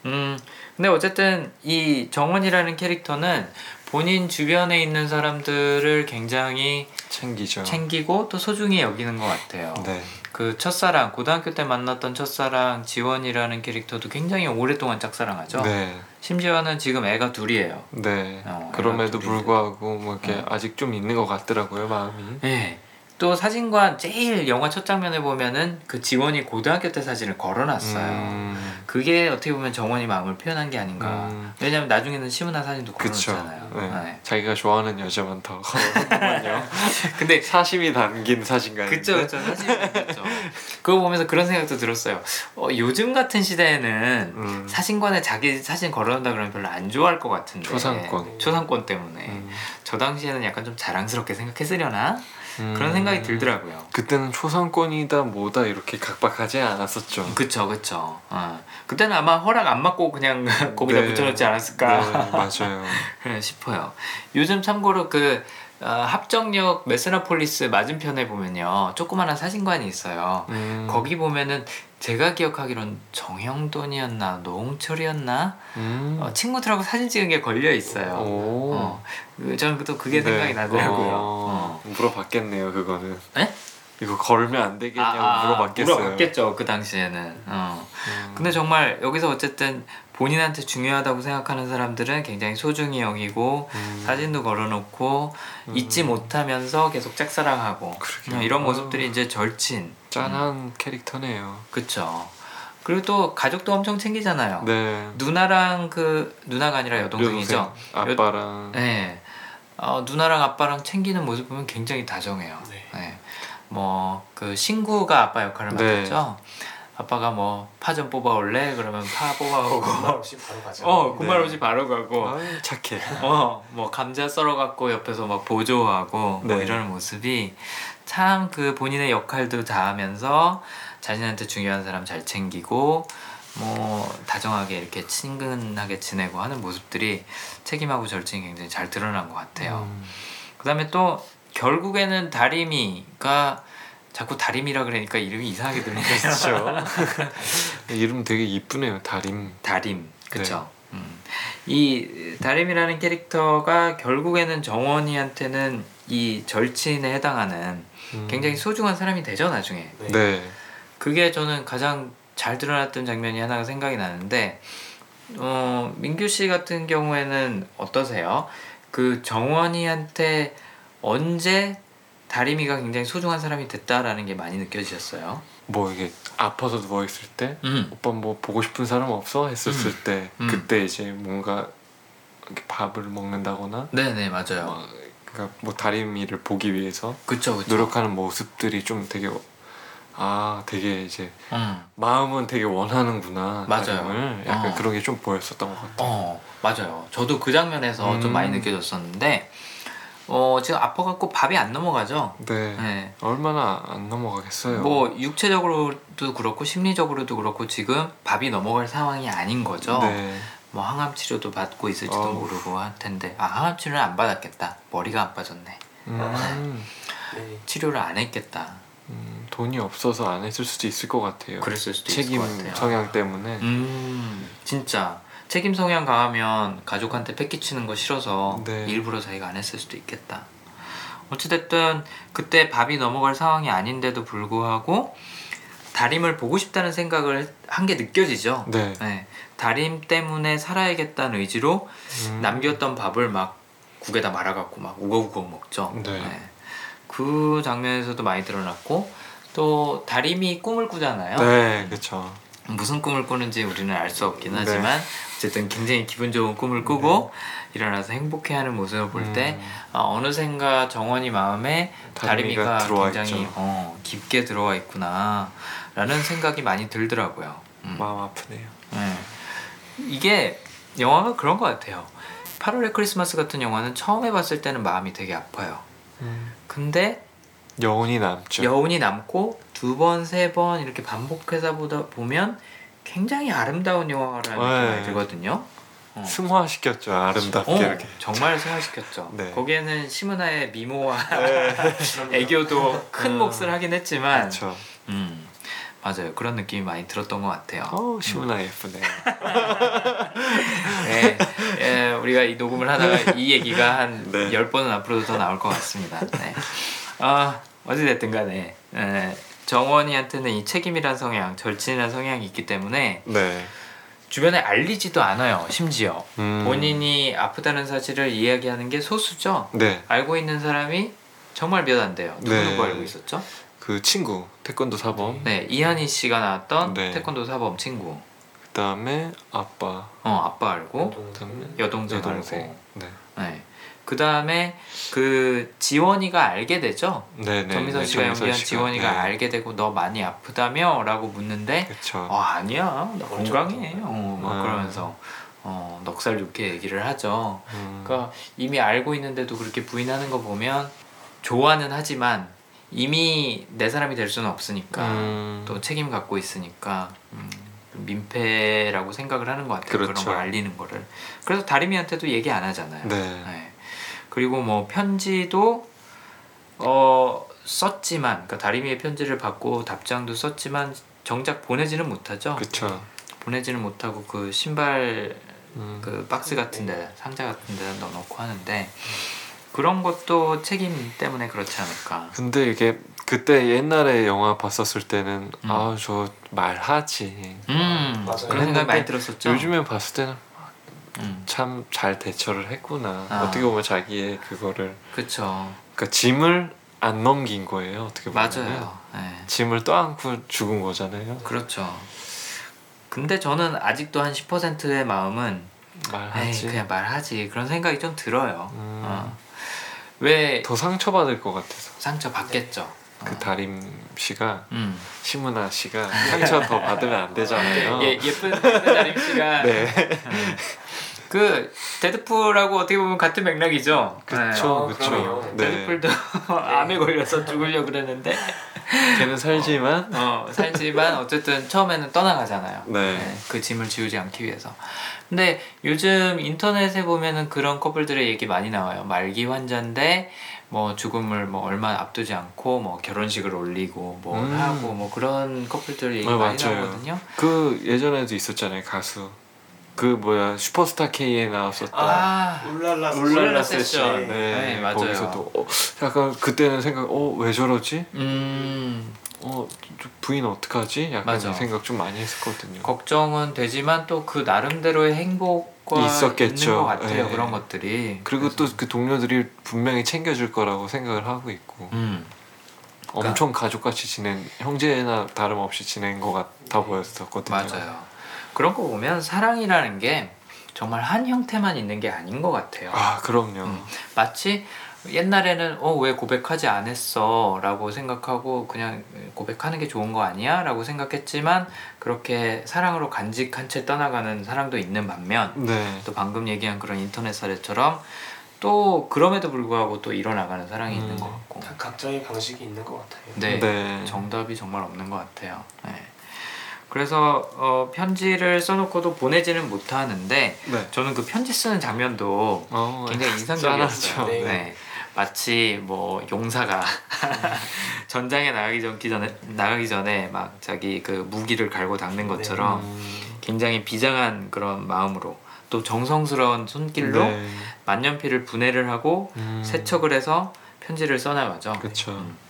음, 근데 어쨌든 이 정원이라는 캐릭터는 본인 주변에 있는 사람들을 굉장히 챙기죠. 챙기고 또 소중히 여기는 것 같아요. 네. 그 첫사랑 고등학교 때 만났던 첫사랑 지원이라는 캐릭터도 굉장히 오랫동안 짝사랑하죠. 네. 심지어는 지금 애가 둘이에요. 네. 어, 그럼에도 둘이- 불구하고 뭐 이렇게 어. 아직 좀 있는 것 같더라고요 마음이. 네. 또 사진관 제일 영화 첫 장면에 보면은 그 지원이 고등학교 때 사진을 걸어놨어요. 음, 그게 어떻게 보면 정원이 마음을 표현한 게 아닌가. 음. 왜냐면 나중에는 시문화 사진도 그쵸. 걸어놓잖아요. 네. 네. 자기가 좋아하는 여자만 더 걸어놓군요. <laughs> 근데 사심이 담긴 사진관인데. 그쵸 그쵸 사진 있죠. 그거 보면서 그런 생각도 들었어요. 어, 요즘 같은 시대에는 음, 사진관에 자기 사진 걸어놓는다 그러면 별로 안 좋아할 것 같은데 초상권. 초상권 때문에 음, 저 당시에는 약간 좀 자랑스럽게 생각했으려나 음. 그런 생각이 들더라고요. 그때는 초상권이다 뭐다 이렇게 각박하지 않았었죠. 그쵸 그쵸. 어. 그때는 아마 허락 안 받고 그냥 <laughs> 거기다 네. 붙여놓지 않았을까 네, 맞아요. <laughs> 네, 싶어요. 요즘 참고로 그 어, 합정역 메스나폴리스 맞은편에 보면요 조그마한 사진관이 있어요. 음, 거기 보면은 제가 기억하기론 정형돈이었나 노홍철이었나 음. 어, 친구들하고 사진 찍은 게 걸려 있어요. 오. 어, 그- 저는 또 그게 네. 생각이 나더라고요. 어, 어. 물어봤겠네요 그거는. 네? 이거 걸면 안 되겠냐고 물어봤겠어요. 물어봤겠죠 그 당시에는. 어. 음. 근데 정말 여기서 어쨌든 본인한테 중요하다고 생각하는 사람들은 굉장히 소중히 여기고 음. 사진도 걸어놓고 잊지 못하면서 계속 짝사랑하고 그러게요. 어, 이런 아. 모습들이 이제 절친. 짠한 캐릭터네요. 그쵸. 그리고 또 가족도 엄청 챙기잖아요. 네. 누나랑 그 누나가 아니라 여동생이죠. 여동생, 아빠랑 네. 어, 누나랑 아빠랑 챙기는 모습 보면 굉장히 다정해요. 네. 네. 뭐그 신구가 아빠 역할을 네. 맡았죠. 아빠가 뭐파좀 뽑아올래? 그러면 파 <laughs> 군말 뽑아오고. 없이 바로 가죠. 어, 군말 네. 없이 바로 가고. 아유, 착해. 어, 뭐 감자 썰어갖고 옆에서 막 보조하고 뭐 네. 이러는 모습이 참 그 본인의 역할도 다하면서 자신한테 중요한 사람 잘 챙기고 뭐 다정하게 이렇게 친근하게 지내고 하는 모습들이 책임하고 절친이 굉장히 잘 드러난 것 같아요. 음. 그다음에 또 결국에는 다리미가 자꾸 다리미라 그러니까 이름이 이상하게 들리네요. 그렇죠. <laughs> 이름 되게 이쁘네요. 다림. 다림, 그쵸? 음. 이 다림이라는 캐릭터가 결국에는 정원이한테는 이 절친에 해당하는 음. 굉장히 소중한 사람이 되죠 나중에 네. 네. 그게 저는 가장 잘 드러났던 장면이 하나가 생각이 나는데 어, 민규 씨 같은 경우에는 어떠세요? 그 정원이한테 언제 다림이가 굉장히 소중한 사람이 됐다라는 게 많이 느껴지셨어요? 뭐 이게 아파서 누워 있을 때 음. 오빠 뭐 보고 싶은 사람 없어 했었을 음. 때 음. 그때 이제 뭔가 이렇게 밥을 먹는다거나 네네 맞아요. 막 그러니까 뭐 다리미를 보기 위해서 그쵸 그쵸. 노력하는 모습들이 좀 되게 아 되게 이제 음. 마음은 되게 원하는구나 맞아요. 약간 어. 그런 게 좀 보였었던 것 같아요. 어 맞아요. 저도 그 장면에서 음. 좀 많이 느껴졌었는데 어 지금 아파갖고 밥이 안 넘어가죠. 네. 네. 얼마나 안 넘어가겠어요. 뭐 육체적으로도 그렇고 심리적으로도 그렇고 지금 밥이 넘어갈 상황이 아닌 거죠. 네. 뭐 항암 치료도 받고 있을지도 어우. 모르고 할 텐데 아 항암 치료는 안 받았겠다. 머리가 안 빠졌네. 음, 네. 치료를 안 했겠다. 음, 돈이 없어서 안 했을 수도 있을 것 같아요. 그랬을 수도 책임 있을 것 같아요. 성향 때문에. 음 진짜 책임 성향 강하면 가족한테 패기치는 거 싫어서 네. 일부러 자기가 안 했을 수도 있겠다. 어찌됐든 그때 밥이 넘어갈 상황이 아닌데도 불구하고 다림을 보고 싶다는 생각을 한 게 느껴지죠. 네. 네. 다림 때문에 살아야겠다는 의지로 음, 남겼던 밥을 막 국에다 말아갖고 막 우거우거 먹죠. 네. 그 장면에서도 많이 드러났고 또 다림이 꿈을 꾸잖아요. 네, 그렇죠. 무슨 꿈을 꾸는지 우리는 알 수 없긴 네. 하지만 어쨌든 굉장히 기분 좋은 꿈을 꾸고 일어나서 행복해하는 모습을 볼때 음, 어, 느샌가 정원이 마음에 다림이가 들어와 굉장히. 어, 깊게 들어와 있구나 라는 생각이 많이 들더라고요. 음. 마음 아프네요. 네. 이게 영화가 그런 것 같아요. 8월의 크리스마스 같은 영화는 처음에 봤을 때는 마음이 되게 아파요. 음, 근데 여운이 남죠. 여운이 남고 두 번, 세 번 이렇게 반복해서 보다 보면 굉장히 아름다운 영화라는 네. 느낌이 들거든요. 어. 승화시켰죠. 아름답게 어, 이렇게. 정말 생각시켰죠. 네. 거기에는 시문화의 미모와 <laughs> 애교도 큰 음. 몫을 하긴 했지만, 그렇죠. 음, 맞아요. 그런 느낌이 많이 들었던 것 같아요. 어, 시문아 예쁘네요. <laughs> 네, 예, 우리가 이 녹음을 하다가 이 얘기가 한 <laughs> 네. 열 번은 앞으로도 더 나올 것 같습니다. 네. 아 어찌됐든 간에 예, 정원이한테는 이 책임이란 성향, 절친이란 성향이 있기 때문에 네. 주변에 알리지도 않아요. 심지어 음, 본인이 아프다는 사실을 이야기하는 게 소수죠. 네. 알고 있는 사람이 정말 몇 안 돼요. 누구 네. 누구 알고 있었죠? 그 친구 태권도 사범. 네, 이한희 씨가 나왔던 네. 태권도 사범 친구. 그다음에 아빠. 어, 아빠 알고 그다음에 여동생, 여동생. 알고. 네. 네. 그 다음에 그 지원이가 알게 되죠. 네, 네. 전미선 씨가 연기한 지원이가 알게 되고 너 많이 아프다며라고 묻는데 그렇죠. 어 아니야 나 건강해 어, 막 아. 그러면서 어 넉살 좋게 얘기를 하죠. 음, 그러니까 이미 알고 있는데도 그렇게 부인하는 거 보면 좋아는 하지만 이미 내 사람이 될 수는 없으니까 음, 또 책임 갖고 있으니까 음, 민폐라고 생각을 하는 것 같아요. 그런 그렇죠. 걸 알리는 거를. 그래서 다리미한테도 얘기 안 하잖아요. 네. 네. 그리고 뭐 편지도 어 썼지만 그러니까 다리미의 편지를 받고 답장도 썼지만 정작 보내지는 못하죠. 그렇죠. 보내지는 못하고 그 신발 음, 그 박스 같은데 상자 같은데 넣어놓고 하는데 그런 것도 책임 때문에 그렇지 않을까. 근데 이게 그때 옛날에 영화 봤었을 때는 음. 아저 말하지. 음 맞아요. 그런 생각 많이 들었었죠. 요즘에 봤을 때는 음 참잘 대처를 했구나. 아. 어떻게 보면 자기의 그거를 그쵸 그러니까 짐을 안 넘긴 거예요. 어떻게 보면 맞아요. 네. 짐을 떠안고 죽은 거잖아요. 그렇죠. 근데 저는 아직도 한 10%의 마음은 에이 말하지. 그냥 말하지 그런 생각이 좀 들어요. 음. 어. 왜더 상처받을 것 같아서 상처 받겠죠. 그 어. 다림 씨가 음. 시문아 씨가 상처 더 받으면 안 되잖아요. <laughs> 예 예쁜 다림 씨가 네. 음. 그 데드풀하고 어떻게 보면 같은 맥락이죠. 네. 어. 그러네요. 네. 데드풀도 <laughs> 암에 걸려서 죽으려 그랬는데 걔는 살지만 어, 살지만 어쨌든 처음에는 떠나가잖아요. 네. 그 짐을 지우지 않기 위해서. 근데 요즘 인터넷에 보면은 그런 커플들의 얘기 많이 나와요. 말기 환자인데 뭐 죽음을 뭐 얼마 앞두지 않고 뭐 결혼식을 올리고 뭐 음. 하고 뭐 그런 커플들 얘기 어, 많이 맞아요. 나오거든요. 그 예전에도 있었잖아요 가수 그 뭐야 슈퍼스타 K에 나왔었던 아, 울랄라 울랄라 세션. 세션. 네, 네, 맞아요. 거기서도 어, 약간 그때는 생각 어 왜 저러지? 음, 어저 부인 어떡하지? 약간 맞아. 이 생각 좀 많이 했었거든요. 걱정은 되지만 또 그 나름대로의 행복과 있었겠죠. 있는 것 같아요. 네. 그런 것들이. 그리고 또 그 동료들이 분명히 챙겨줄 거라고 생각을 하고 있고 음, 그러니까- 엄청 가족같이 지낸 형제나 다름없이 지낸 것 같아 보였었거든요. 맞아요. 그런 거 보면 사랑이라는 게 정말 한 형태만 있는 게 아닌 것 같아요. 아 그럼요. 음. 마치 옛날에는 어 왜 고백하지 않았어 라고 생각하고 그냥 고백하는 게 좋은 거 아니야 라고 생각했지만 그렇게 사랑으로 간직한 채 떠나가는 사랑도 있는 반면 네. 또 방금 얘기한 그런 인터넷 사례처럼 또 그럼에도 불구하고 또 일어나가는 사랑이 있는 음. 것 같고 다 각자의 방식이 있는 것 같아요. 네, 네. 정답이 정말 없는 것 같아요. 네. 그래서 어, 편지를 써놓고도 보내지는 못하는데 네. 저는 그 편지 쓰는 장면도 어, 굉장히 인상적이었어요. 짠하죠. 네. 네. 마치 뭐 용사가 <laughs> 전장에 나가기 전 전에 나가기 전에 막 자기 그 무기를 갈고 닦는 것처럼 음, 굉장히 비장한 그런 마음으로 또 정성스러운 손길로 네. 만년필을 분해를 하고 음, 세척을 해서 편지를 써나가죠. 음.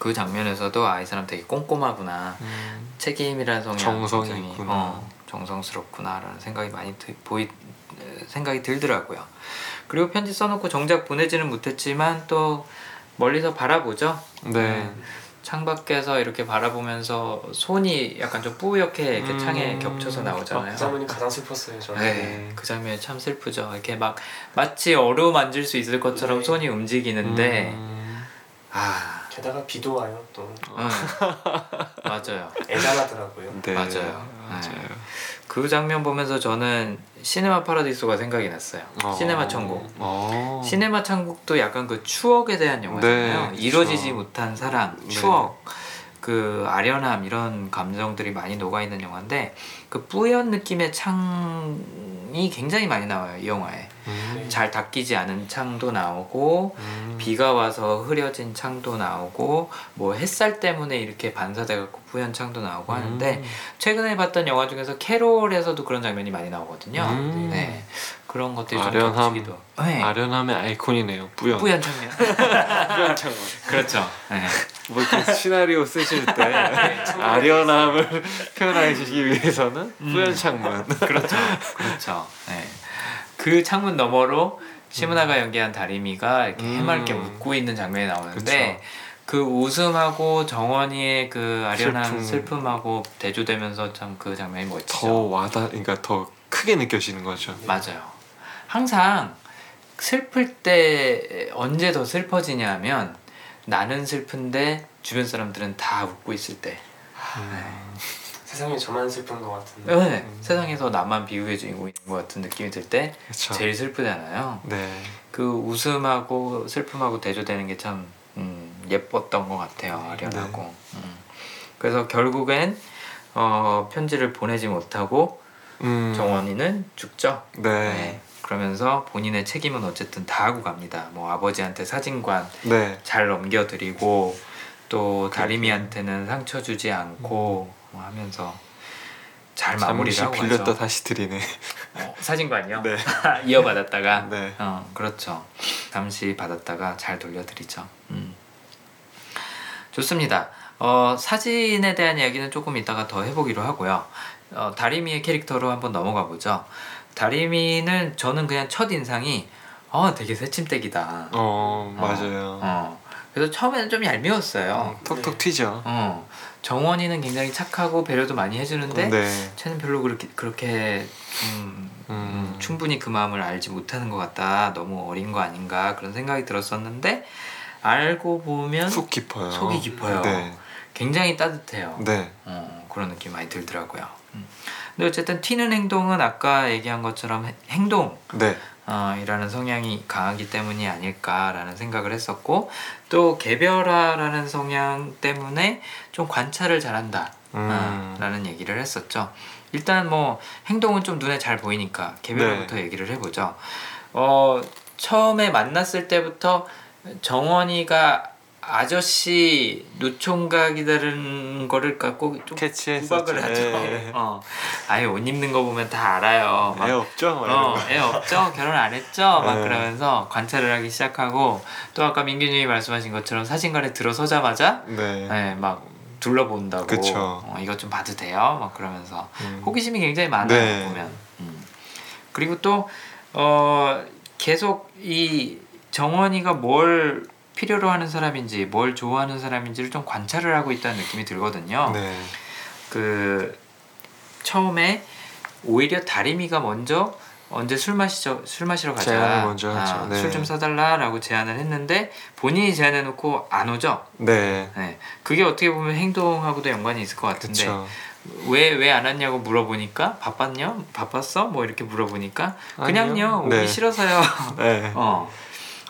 그 장면에서도 아이 사람 되게 꼼꼼하구나 음, 책임이라는 성향 정성이 굉장히, 있구나. 어, 정성스럽구나라는 생각이 많이 드, 보이 에, 생각이 들더라고요. 그리고 편지 써놓고 정작 보내지는 못했지만 또 멀리서 바라보죠. 네. 음, 창밖에서 이렇게 바라보면서 손이 약간 좀 뿌옇게 이렇게 음. 창에 겹쳐서 나오잖아요. 그 장면이 가장 슬펐어요. 저는. 네, 그 장면이 참 슬프죠. 이렇게 막 마치 어루만질 수 있을 것처럼 네. 손이 움직이는데 음, 아, 게다가 비도 와요. 또 응. <laughs> 맞아요. 애잔하더라고요. 네. 맞아요. 맞아요. 그 장면 보면서 저는 시네마 파라디소가 생각이 났어요. 어. 시네마 천국. 어. 시네마 천국도 약간 그 추억에 대한 영화잖아요. 네. 이루어지지 못한 사랑, 네. 추억, 그 아련함 이런 감정들이 많이 녹아 있는 영화인데 그 뿌연 느낌의 창이 굉장히 많이 나와요 이 영화에. 음, 잘 닦이지 않은 창도 나오고 음, 비가 와서 흐려진 창도 나오고 뭐 햇살 때문에 이렇게 반사돼 갖고 뿌연 창도 나오고 하는데 음, 최근에 봤던 영화 중에서 캐롤에서도 그런 장면이 많이 나오거든요. 음. 네 그런 것들이 좀 아련함. 겹치기도. 네. 아련함의 아이콘이네요. 뿌연. 뿌연 장면. <laughs> 뿌연 창문. 그렇죠. 네. 뭐 이렇게 시나리오 쓰실 때 네, 아련함을 표현하시기 위해서는 음. 뿌연 창문. 그렇죠. 그렇죠. 네. 그 창문 너머로 시무나가 연기한 다리미가 이렇게 음. 해맑게 웃고 있는 장면이 나오는데 그쵸. 그 웃음하고 정원이의 그 아련한 슬픔. 하고 대조되면서 참 그 장면이 더 멋지죠. 와닿, 그러니까 더 크게 느껴지는 거죠. 맞아요. 항상 슬플 때 언제 더 슬퍼지냐 하면 나는 슬픈데 주변 사람들은 다 웃고 있을 때. 세상에 저만 슬픈 것 같은데. 네. 세상에서 나만 비유의 주인공인 것 같은 느낌이 들 때. 제일 슬프잖아요. 네. 그 웃음하고 슬픔하고 대조되는 게참 음, 예뻤던 것 같아요. 아련하고. 음. 그래서 결국엔 어, 편지를 보내지 못하고 음, 정원이는 죽죠. 네. 네. 그러면서 본인의 책임은 어쨌든 다 하고 갑니다. 뭐 아버지한테 사진관 네. 잘 넘겨드리고 또 다리미한테는 상처 주지 않고 뭐 하면서 잘 마무리를 잠시 하고 빌렸다. 다시 드리네. 어, 사진관이요? 네. <laughs> 이어받았다가 네. 어 그렇죠. 잠시 받았다가 잘 돌려드리죠. 음. 좋습니다. 어, 사진에 대한 이야기는 조금 이따가 더 해보기로 하고요. 어, 다리미의 캐릭터로 한번 넘어가 보죠. 다리미는 저는 그냥 첫 인상이 어 되게 새침대기다. 어, 맞아요. 어. 그래서 처음에는 좀 얄미웠어요. 음, 톡톡 튀죠. 어. 정원이는 굉장히 착하고 배려도 많이 해주는데 네. 쟤는 별로 그렇게 그렇게 좀 음. 음, 충분히 그 마음을 알지 못하는 것 같다. 너무 어린 거 아닌가 그런 생각이 들었었는데 알고 보면 속 깊어요. 속이 깊어요. 네. 굉장히 따뜻해요. 네. 어, 그런 느낌 많이 들더라고요. 음. 근데 어쨌든 튀는 행동은 아까 얘기한 것처럼 해- 행동 네. 어, 이라는 성향이 강하기 때문이 아닐까라는 생각을 했었고 또 개별화라는 성향 때문에 좀 관찰을 잘한다 음. 라는 얘기를 했었죠 일단 뭐 행동은 좀 눈에 잘 보이니까 개별화부터 네. 얘기를 해보죠 어, 처음에 만났을 때부터 정원이가 아저씨 노총각 이다는 거를 갖고 좀. 구박을 하죠. 예. 어, 아예 옷 입는 거 보면 다 알아요. 막 애 없죠? 어, 거. 애 없죠? 결혼 안 했죠? 막 네. 그러면서 관찰을 하기 시작하고 또 아까 민규님이 말씀하신 것처럼 사진관에 들어서자마자 네. 네, 막 둘러본다고 그쵸. 어, 이것 좀 봐도 돼요? 막 그러면서 음. 호기심이 굉장히 많아요 네. 보면 음. 그리고 또 어, 계속 이 정원이가 뭘 필요로 하는 사람인지 뭘 좋아하는 사람인지를 좀 관찰을 하고 있다는 느낌이 들거든요 네. 그 처음에 오히려 다리미가 먼저 언제 술 마시죠 술 마시러 가자 제안을 먼저 하죠. 네. 술좀 사달라라고 제안을 했는데 본인이 제안해놓고 안 오죠 네. 네 그게 어떻게 보면 행동하고도 연관이 있을 것 같은데. 왜 왜 안 왔냐고 물어보니까 바빴냐 바빴어 뭐 이렇게 물어보니까 그냥요 아니요. 오기 네. 싫어서요 네. <laughs> 어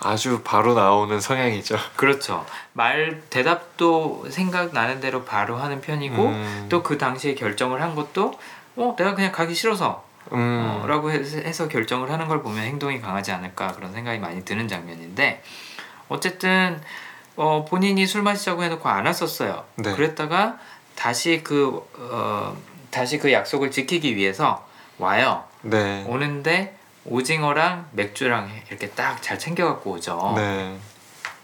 아주 바로 나오는 성향이죠. <laughs> 그렇죠 말 대답도 생각나는 대로 바로 하는 편이고 음. 또그 당시에 결정을 한 것도 어 내가 그냥 가기 싫어서 음. 어, 라고 해서, 해서 결정을 하는 걸 보면 행동이 강하지 않을까 그런 생각이 많이 드는 장면인데 어쨌든 어, 본인이 술 마시자고 해놓고 안 왔었어요. 네. 그랬다가 다시 그 어, 다시 그 약속을 지키기 위해서 와요. 네. 오는데 오징어랑 맥주랑 이렇게 딱 잘 챙겨갖고 오죠. 네.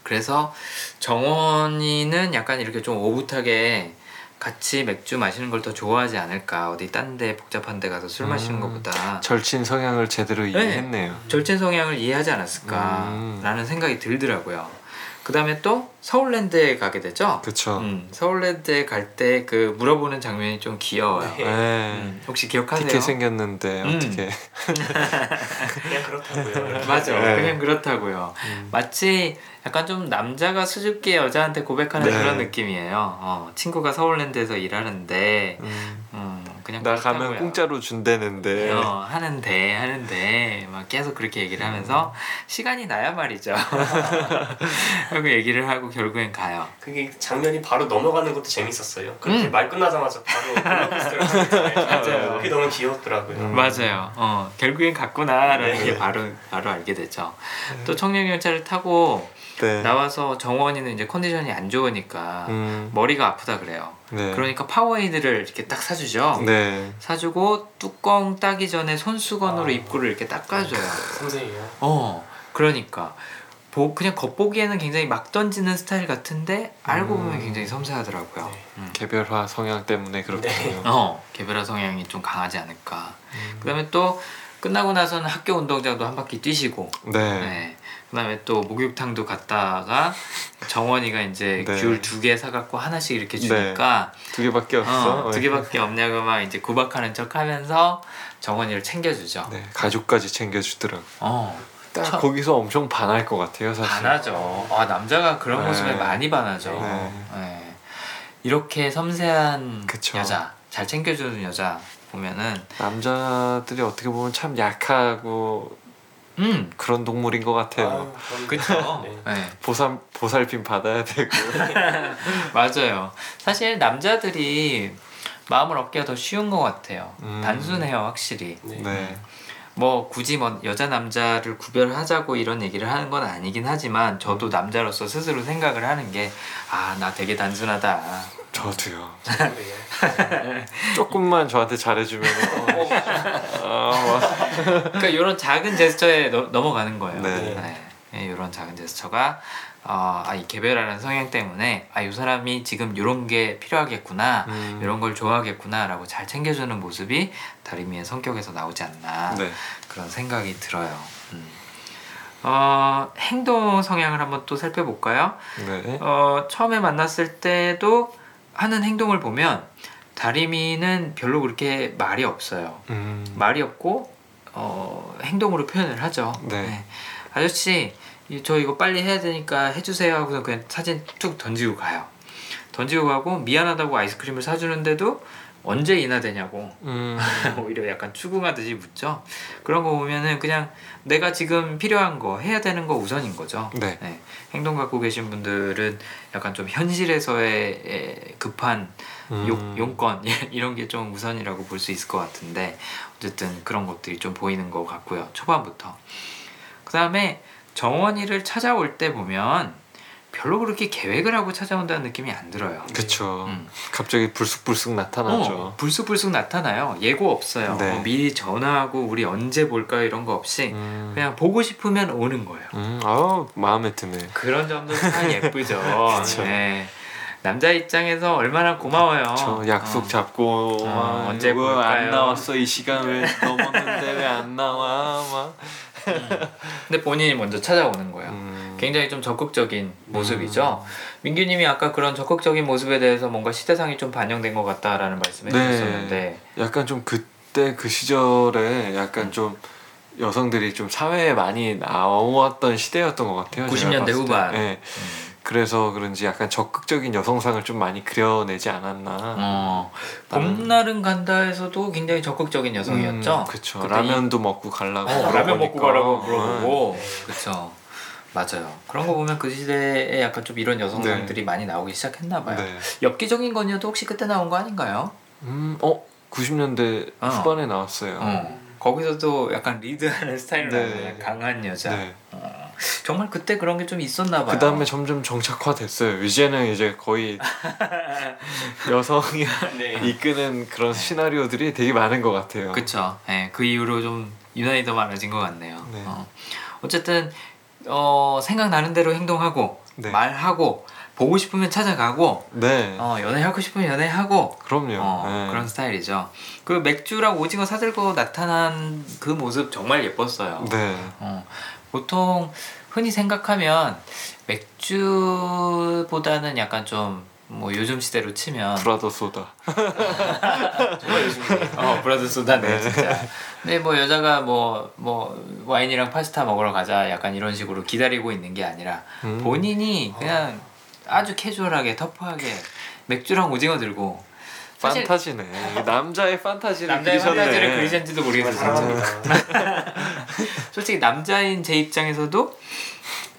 그래서 정원이는 약간 이렇게 좀 오붓하게 같이 맥주 마시는 걸 더 좋아하지 않을까 어디 딴 데 복잡한 데 가서 술 마시는 음. 것보다 절친 성향을 제대로 이해했네요. 절친 성향을 이해하지 않았을까라는 음. 생각이 들더라고요. 그 다음에 또 서울랜드에 가게 되죠. 그쵸. 음, 서울랜드에 갈 때 그 물어보는 장면이 좀 귀여워요. 네. 네. 음, 혹시 기억하세요? 티켓 생겼는데 음. 어떻게? 그냥 그렇다고요. <laughs> 맞아, 네. 그냥 그렇다고요. 음. 마치 약간 좀 남자가 수줍게 여자한테 고백하는 네. 그런 느낌이에요. 어, 친구가 서울랜드에서 일하는데 음. 음, 그냥 나 가면 그렇다고요. 공짜로 준대는데. 어, 하는데 하는데 막 계속 그렇게 얘기를 하면서 시간이 나야 말이죠. <laughs> 하고 얘기를 하고 결국엔 가요. 그게 장면이 바로 넘어가는 것도 재밌었어요. 그렇게 음. 말 끝나자마자 바로. <laughs> 맞아요. 그게 너무 귀여웠더라고요. 음. 맞아요. 어, 결국엔 갔구나라는 네. 게 바로 바로 알게 되죠. 또 청룡열차를 타고 네. 나와서 정원이는 이제 컨디션이 안 좋으니까 음. 머리가 아프다 그래요. 네. 그러니까 파워에이드를 이렇게 딱 사주죠. 네. 사주고 뚜껑 따기 전에 손수건으로 아. 입구를 이렇게 닦아줘요. 선생이에요. 어, 그러니까 보, 그냥 겉보기에는 굉장히 막 던지는 스타일 같은데 알고 음. 보면 굉장히 섬세하더라고요. 네. 음. 개별화 성향 때문에 그렇군요. 네. 어, 개별화 성향이 좀 강하지 않을까. 음. 그다음에 또 끝나고 나서는 학교 운동장도 한 바퀴 뛰시고, 네. 네. 그다음에 또 목욕탕도 갔다가 정원이가 이제 네. 귤두 개 사갖고 하나씩 이렇게 주니까 두 개밖에 없어. 어, 두 개밖에 없냐고 막 이제 구박하는 척하면서 정원이를 챙겨주죠. 네. 가족까지 챙겨주더라고. 어, 딱 참. 거기서 엄청 반할 것 같아요, 사실. 반하죠. 아 남자가 그런 네. 모습에 많이 반하죠. 네. 네. 이렇게 섬세한 그쵸. 여자, 잘 챙겨주는 여자 보면은, 남자들이 어떻게 보면 참 약하고 음, 그런 동물인 것 같아요. 그쵸. 네. 네. 보살 보살핌 받아야 되고. <laughs> 맞아요. 사실 남자들이 마음을 얻기가 더 쉬운 것 같아요. 음. 단순해요, 확실히. 네. 네. 뭐 굳이 뭐 여자 남자를 구별하자고 이런 얘기를 하는 건 아니긴 하지만 저도 남자로서 스스로 생각을 하는 게 아 나 되게 단순하다. 저도요. 그래요. <laughs> 조금만 저한테 잘해주면 어. 그러니까 이런 작은 제스처에 넘- 넘어가는 거예요. 네. 네. 이런 작은 제스처가 어, 아, 이 개별하는 성향 때문에 아, 이 사람이 지금 이런 게 필요하겠구나, 음. 이런 걸 좋아하겠구나라고 잘 챙겨주는 모습이 다리미의 성격에서 나오지 않나 네. 그런 생각이 들어요. 음. 어, 행동 성향을 한번 또 살펴볼까요? 네. 어, 처음에 만났을 때도 하는 행동을 보면 다리미는 별로 그렇게 말이 없어요. 음. 말이 없고 어, 행동으로 표현을 하죠. 네. 아저씨, 이- 저 이거 빨리 해야 되니까 해주세요 하고서 그냥 사진 툭 던지고 가요. 던지고 가고 미안하다고 아이스크림을 사주는데도 언제 인하 되냐고 음. <laughs> 오히려 약간 추궁하듯이 묻죠. 그런 거 보면은 그냥 내가 지금 필요한 거 해야 되는 거 우선인 거죠. 네. 네, 행동 갖고 계신 분들은 약간 좀 현실에서의 에, 급한 음. 용, 용건 <laughs> 이런 게 좀 우선이라고 볼 수 있을 것 같은데 어쨌든 그런 것들이 좀 보이는 것 같고요 초반부터 그 다음에 정원이를 찾아올 때 보면 별로 그렇게 계획을 하고 찾아온다는 느낌이 안 들어요. 그쵸. 음. 갑자기 불쑥불쑥 나타나죠. 어, 불쑥불쑥 나타나요. 예고 없어요. 네. 어, 미리 전화하고 우리 언제 볼까 이런 거 없이 음, 그냥 보고 싶으면 오는 거예요. 음, 아우 마음에 드네. 그런 점도 참 예쁘죠. <laughs> 네. 남자 입장에서 얼마나 고마워요. 저 약속 어. 잡고 어, 막 언제 이거 안 볼까요? 나왔어 이 시간 왜 넘었는데 왜 안 나와 막. 근데 본인이 먼저 찾아오는 거예요. 음, 굉장히 좀 적극적인 모습이죠. 민규님이 아까 그런 적극적인 모습에 대해서 뭔가 시대상이 좀 반영된 것 같다라는 말씀을 네. 해주셨는데 약간 좀 그때 그 시절에 약간 음. 좀 여성들이 좀 사회에 많이 나왔던 시대였던 것 같아요. 90 제가 년대 봤을 때. 후반. 네. 음, 그래서 그런지 약간 적극적인 여성상을 좀 많이 그려내지 않았나. 어, 봄날은 간다에서도 굉장히 적극적인 여성이었죠. 그렇죠. 그때 라면도 먹고 가려고. 어, 라면 먹고. 가라고 네. 물어보고 그렇죠. 맞아요. 그런 거 보면 그 시대에 약간 좀 이런 여성상들이 많이 나오기 시작했나 봐요. 네. 엽기적인 건요도 혹시 그때 나온 거 아닌가요? 음, 어, 90년대 어. 후반에 나왔어요. 어. 거기서도 약간 리드하는 스타일로 네. 강한 여자. 네. 어, 정말 그때 그런 게 좀 있었나 봐요. 그 다음에 점점 정착화됐어요. 이제는 이제 거의 <laughs> 여성이 네. 이끄는 그런 시나리오들이 되게 많은 것 같아요. 그쵸. 예, 그 이후로 좀 유난히 더 많아진 것 같네요. 네. 어. 어쨌든 어, 생각나는 대로 행동하고 네. 말하고 보고 싶으면 찾아가고 네. 어, 연애하고 싶으면 연애하고 그럼요. 어, 네. 그런 스타일이죠. 그 맥주랑 오징어 사들고 나타난 그 모습 정말 예뻤어요. 네. 어, 보통 흔히 생각하면 맥주보다는 약간 좀 뭐 요즘 시대로 치면 브라더 소다. 정말 요즘 어 브라더 소다네 네. 진짜. 근데 뭐 여자가 뭐 뭐 와인이랑 파스타 먹으러 가자 약간 이런 식으로 기다리고 있는 게 아니라 음. 본인이 그냥 아주 캐주얼하게 터프하게 맥주랑 오징어 들고 사실 판타지네. 남자의 판타지를 남자의 그리셨네. 판타지를 그리셨는지도 모르겠어요. <laughs> 솔직히 남자인 제 입장에서도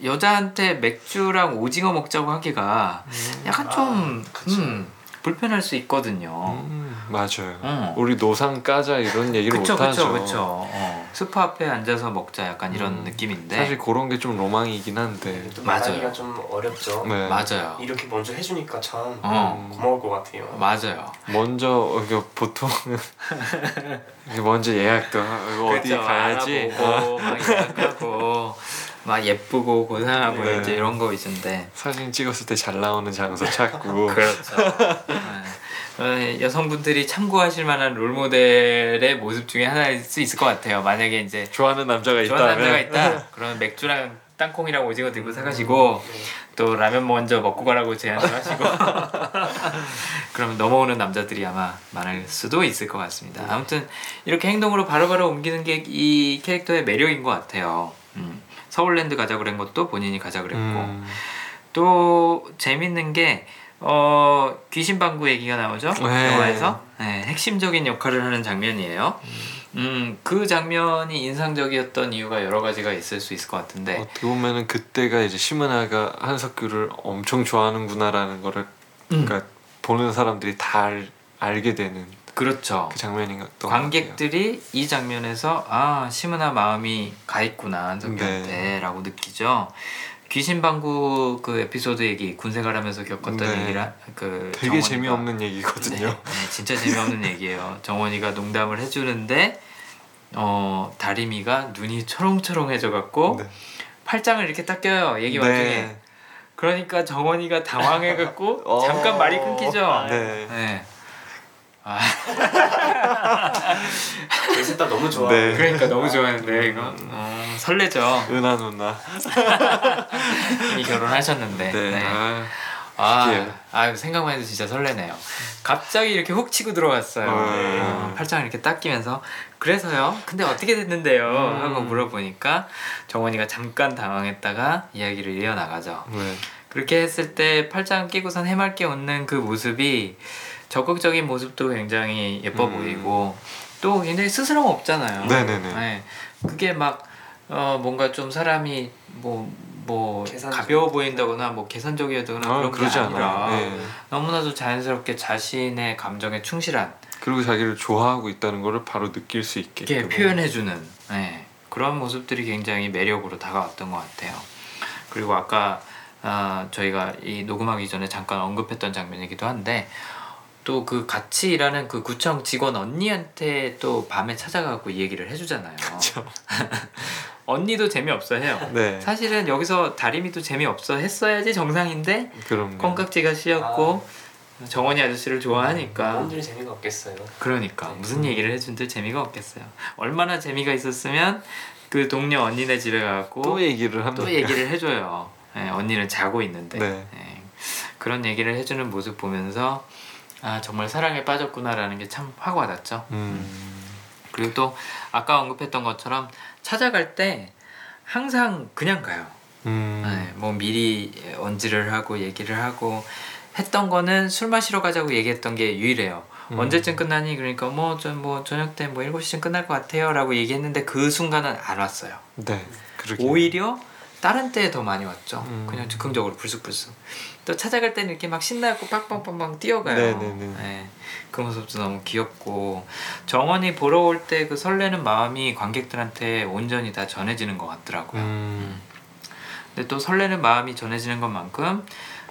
여자한테 맥주랑 오징어 먹자고 하기가 약간 아, 좀 그쵸. 음, 불편할 수 있거든요. 음, 맞아요. 어. 우리 노상 까자 이런 얘기를 그쵸 못 하죠. 그쵸 그쵸. 어. 스파 앞에 앉아서 먹자 약간 이런 음, 느낌인데 사실 그런 게 좀 로망이긴 한데. 또 맞아요. 말하기가 좀 어렵죠. 네. 맞아요. 이렇게 먼저 해주니까 참 어 고마울 것 같아요. 맞아요. 먼저 이게 보통은 <laughs> 이게 먼저 예약도 하고 어디 가야지. 어. 알아보고 막 예약하고 막 예쁘고 고상하고 네. 이제 이런 거 있는데 사진 찍었을 때 잘 나오는 장소 찾고. <laughs> 그렇죠. 네. 어, 여성분들이 참고하실 만한 롤 모델의 모습 중에 하나일 수 있을 것 같아요. 만약에 이제 좋아하는 남자가 좋아하는 있다면. 남자가 있다. <laughs> 그러면 맥주랑 땅콩이랑 오징어 들고 사가시고 네. 또 라면 먼저 먹고 가라고 제안을 하시고 <laughs> 그러면 넘어오는 남자들이 아마 많을 수도 있을 것 같습니다. 아무튼 이렇게 행동으로 바로바로 옮기는 게 이 캐릭터의 매력인 것 같아요. 음. 서울랜드 가자 그런 것도 본인이 가자 그랬고. 음, 또 재밌는 게 어, 귀신 방구 얘기가 나오죠? 네. 영화에서? 네, 핵심적인 역할을 하는 장면이에요. 음, 그 장면이 인상적이었던 이유가 여러 가지가 있을 수 있을 것 같은데. 어떻게 보면은 그때가 이제 심은하가 한석규를 엄청 좋아하는구나라는 거를 음, 그러니까 보는 사람들이 다 알, 알게 되는 그렇죠. 그 장면인 것 같아요. 관객들이 이 장면에서 아 시문아 마음이 가 있구나 한석규한테라고 느끼죠. 귀신 방구 그 에피소드 얘기 군생 가라면서 겪었던 네. 얘기라 그 되게 정원이가- 재미없는 네, 얘기거든요. 네, 진짜 재미없는 얘기예요. <laughs> 정원이가 농담을 해주는데 어 다리미가 눈이 초롱초롱해져 갖고 네. 팔짱을 이렇게 딱 껴요 얘기 네. 와중에 그러니까 정원이가 당황해 갖고 <laughs> 어. 잠깐 말이 끊기죠. 네. 네. 아 <laughs> 셋다 너무 좋아. 네. 그러니까 너무 좋아하는데 이거 어, 설레죠. 은하 누나. 이미 결혼하셨는데. 네. 네. 아, 아. 아 생각만 해도 진짜 설레네요. 갑자기 이렇게 훅 치고 들어갔어요. 네. 어, 팔짱 이렇게 딱 끼면서 그래서요. 근데 어떻게 됐는데요? 음. 하고 물어보니까 정원이가 잠깐 당황했다가 이야기를 이어 나가죠. 네. 그렇게 했을 때 팔짱 끼고선 해맑게 웃는 그 모습이 적극적인 모습도 굉장히 예뻐 음. 보이고 또 굉장히 스스럼 없잖아요. 네네네. 네. 그게 막 어, 뭔가 좀 사람이 뭐 뭐 계산적. 가벼워 보인다거나 뭐 계산적이었다거나 아, 그런 게 그러지 아니라 않아요. 네. 너무나도 자연스럽게 자신의 감정에 충실한 그리고 자기를 좋아하고 있다는 거를 바로 느낄 수 있게 게 표현해주는 네, 그런 모습들이 굉장히 매력으로 다가왔던 것 같아요. 그리고 아까 아, 저희가 이 녹음하기 전에 잠깐 언급했던 장면이기도 한데 또 그 같이 일하는 그 구청 직원 언니한테 또 밤에 찾아가고 이 얘기를 해주잖아요. 그렇죠. <laughs> 언니도 재미없어 해요. 네. 사실은 여기서 다리미도 재미없어 했어야지 정상인데 그럼요. 콩깍지가 씌었고 정원이 아저씨를 좋아하니까 뭔들 재미가 없겠어요. 그러니까 네. 무슨 얘기를 해준들 재미가 없겠어요. 얼마나 재미가 있었으면 그 동료 언니네 집에 가고 또 얘기를 합니다. 또 얘기를 해줘요. 예, 언니는 자고 있는데 네. 예, 그런 얘기를 해주는 모습 보면서 아 정말 사랑에 빠졌구나라는 게 참 확 와닿죠. 음. 그리고 또 아까 언급했던 것처럼 찾아갈 때 항상 그냥 가요. 음. 네, 뭐 미리 언지를 하고 얘기를 하고 했던 거는 술 마시러 가자고 얘기했던 게 유일해요. 음. 언제쯤 끝나니 그러니까 뭐좀뭐 저녁 때 뭐 7시쯤 끝날 것 같아요 라고 얘기했는데 그 순간은 안 왔어요. 네. 그러게. 오히려 다른 때에 더 많이 왔죠. 음. 그냥 즉흥적으로 불쑥불쑥. 또 찾아갈 때는 이렇게 막 신나고 빵빵빵빵 뛰어가요. 네네네. 네, 그 모습도 너무 귀엽고 정원이 보러 올 때 그 설레는 마음이 관객들한테 온전히 다 전해지는 것 같더라고요. 음. 근데 또 설레는 마음이 전해지는 것만큼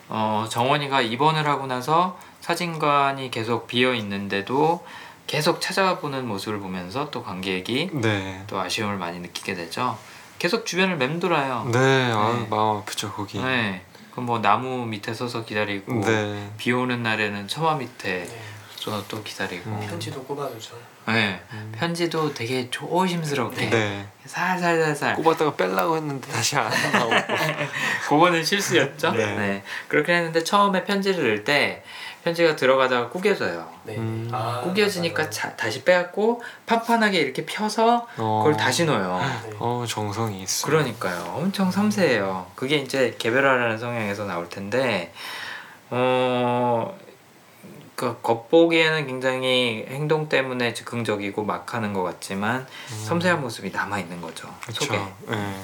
어, 정원이가 입원을 하고 나서 사진관이 계속 비어 있는데도 계속 찾아보는 모습을 보면서 또 관객이 네. 또 아쉬움을 많이 느끼게 되죠. 계속 주변을 맴돌아요. 네. 아, 네. 마음 아프죠 거기. 네. 그뭐 나무 밑에 서서 기다리고 네. 비 오는 날에는 처마 밑에 네. 또, 또 기다리고 음. 편지도 꼽아주죠. 네. 음. 편지도 되게 조심스럽게 네. 살살살살 꼽았다가 뺄라고 했는데 다시 안 나오고. <laughs> 그거는 실수였죠. 네. 네. 그렇게 했는데 처음에 편지를 넣을 때 편지가 들어가다가 구겨져요. 네. 음. 아, 구겨지니까. 자, 다시 빼갖고 판판하게 이렇게 펴서 어. 그걸 다시 넣어요. 네. 어 정성이 있어. 그러니까요. 엄청 섬세해요. 그게 이제 개별화라는 성향에서 나올 텐데, 어, 그 겉보기에는 굉장히 행동 때문에 즉흥적이고 막 하는 것 같지만 음. 섬세한 모습이 남아 있는 거죠. 속에. 그렇죠. 네.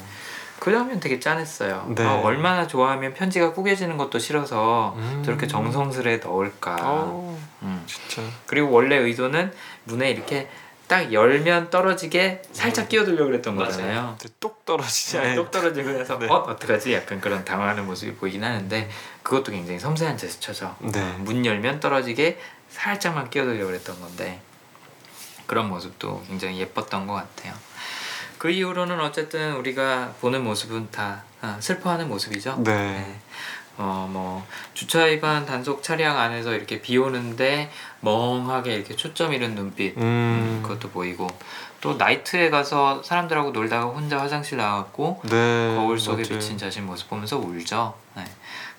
그 장면 되게 짠했어요. 네. 아, 얼마나 좋아하면 편지가 구겨지는 것도 싫어서 음. 저렇게 정성스레 넣을까. 어 음. 진짜. 그리고 원래 의도는 문에 이렇게 딱 열면 떨어지게 살짝 끼어들려고 그랬던 맞아요. 거잖아요. 똑 떨어지지. 똑 떨어지고 해서 네. 어 어떡하지 약간 그런 당황하는 모습이 보이긴 하는데 그것도 굉장히 섬세한 제스처죠. 네. 문 열면 떨어지게 살짝만 끼어들려고 그랬던 건데 그런 모습도 굉장히 예뻤던 것 같아요. 그 이후로는 어쨌든 우리가 보는 모습은 다 아, 슬퍼하는 모습이죠. 네. 어 뭐 주차 위반 단속 차량 안에서 이렇게 비 오는데 멍하게 이렇게 초점 잃은 눈빛 음, 음. 그것도 보이고 또 나이트에 가서 사람들하고 놀다가 혼자 화장실 나갔고 네. 거울 속에 맞아요. 비친 자신 모습 보면서 울죠. 네.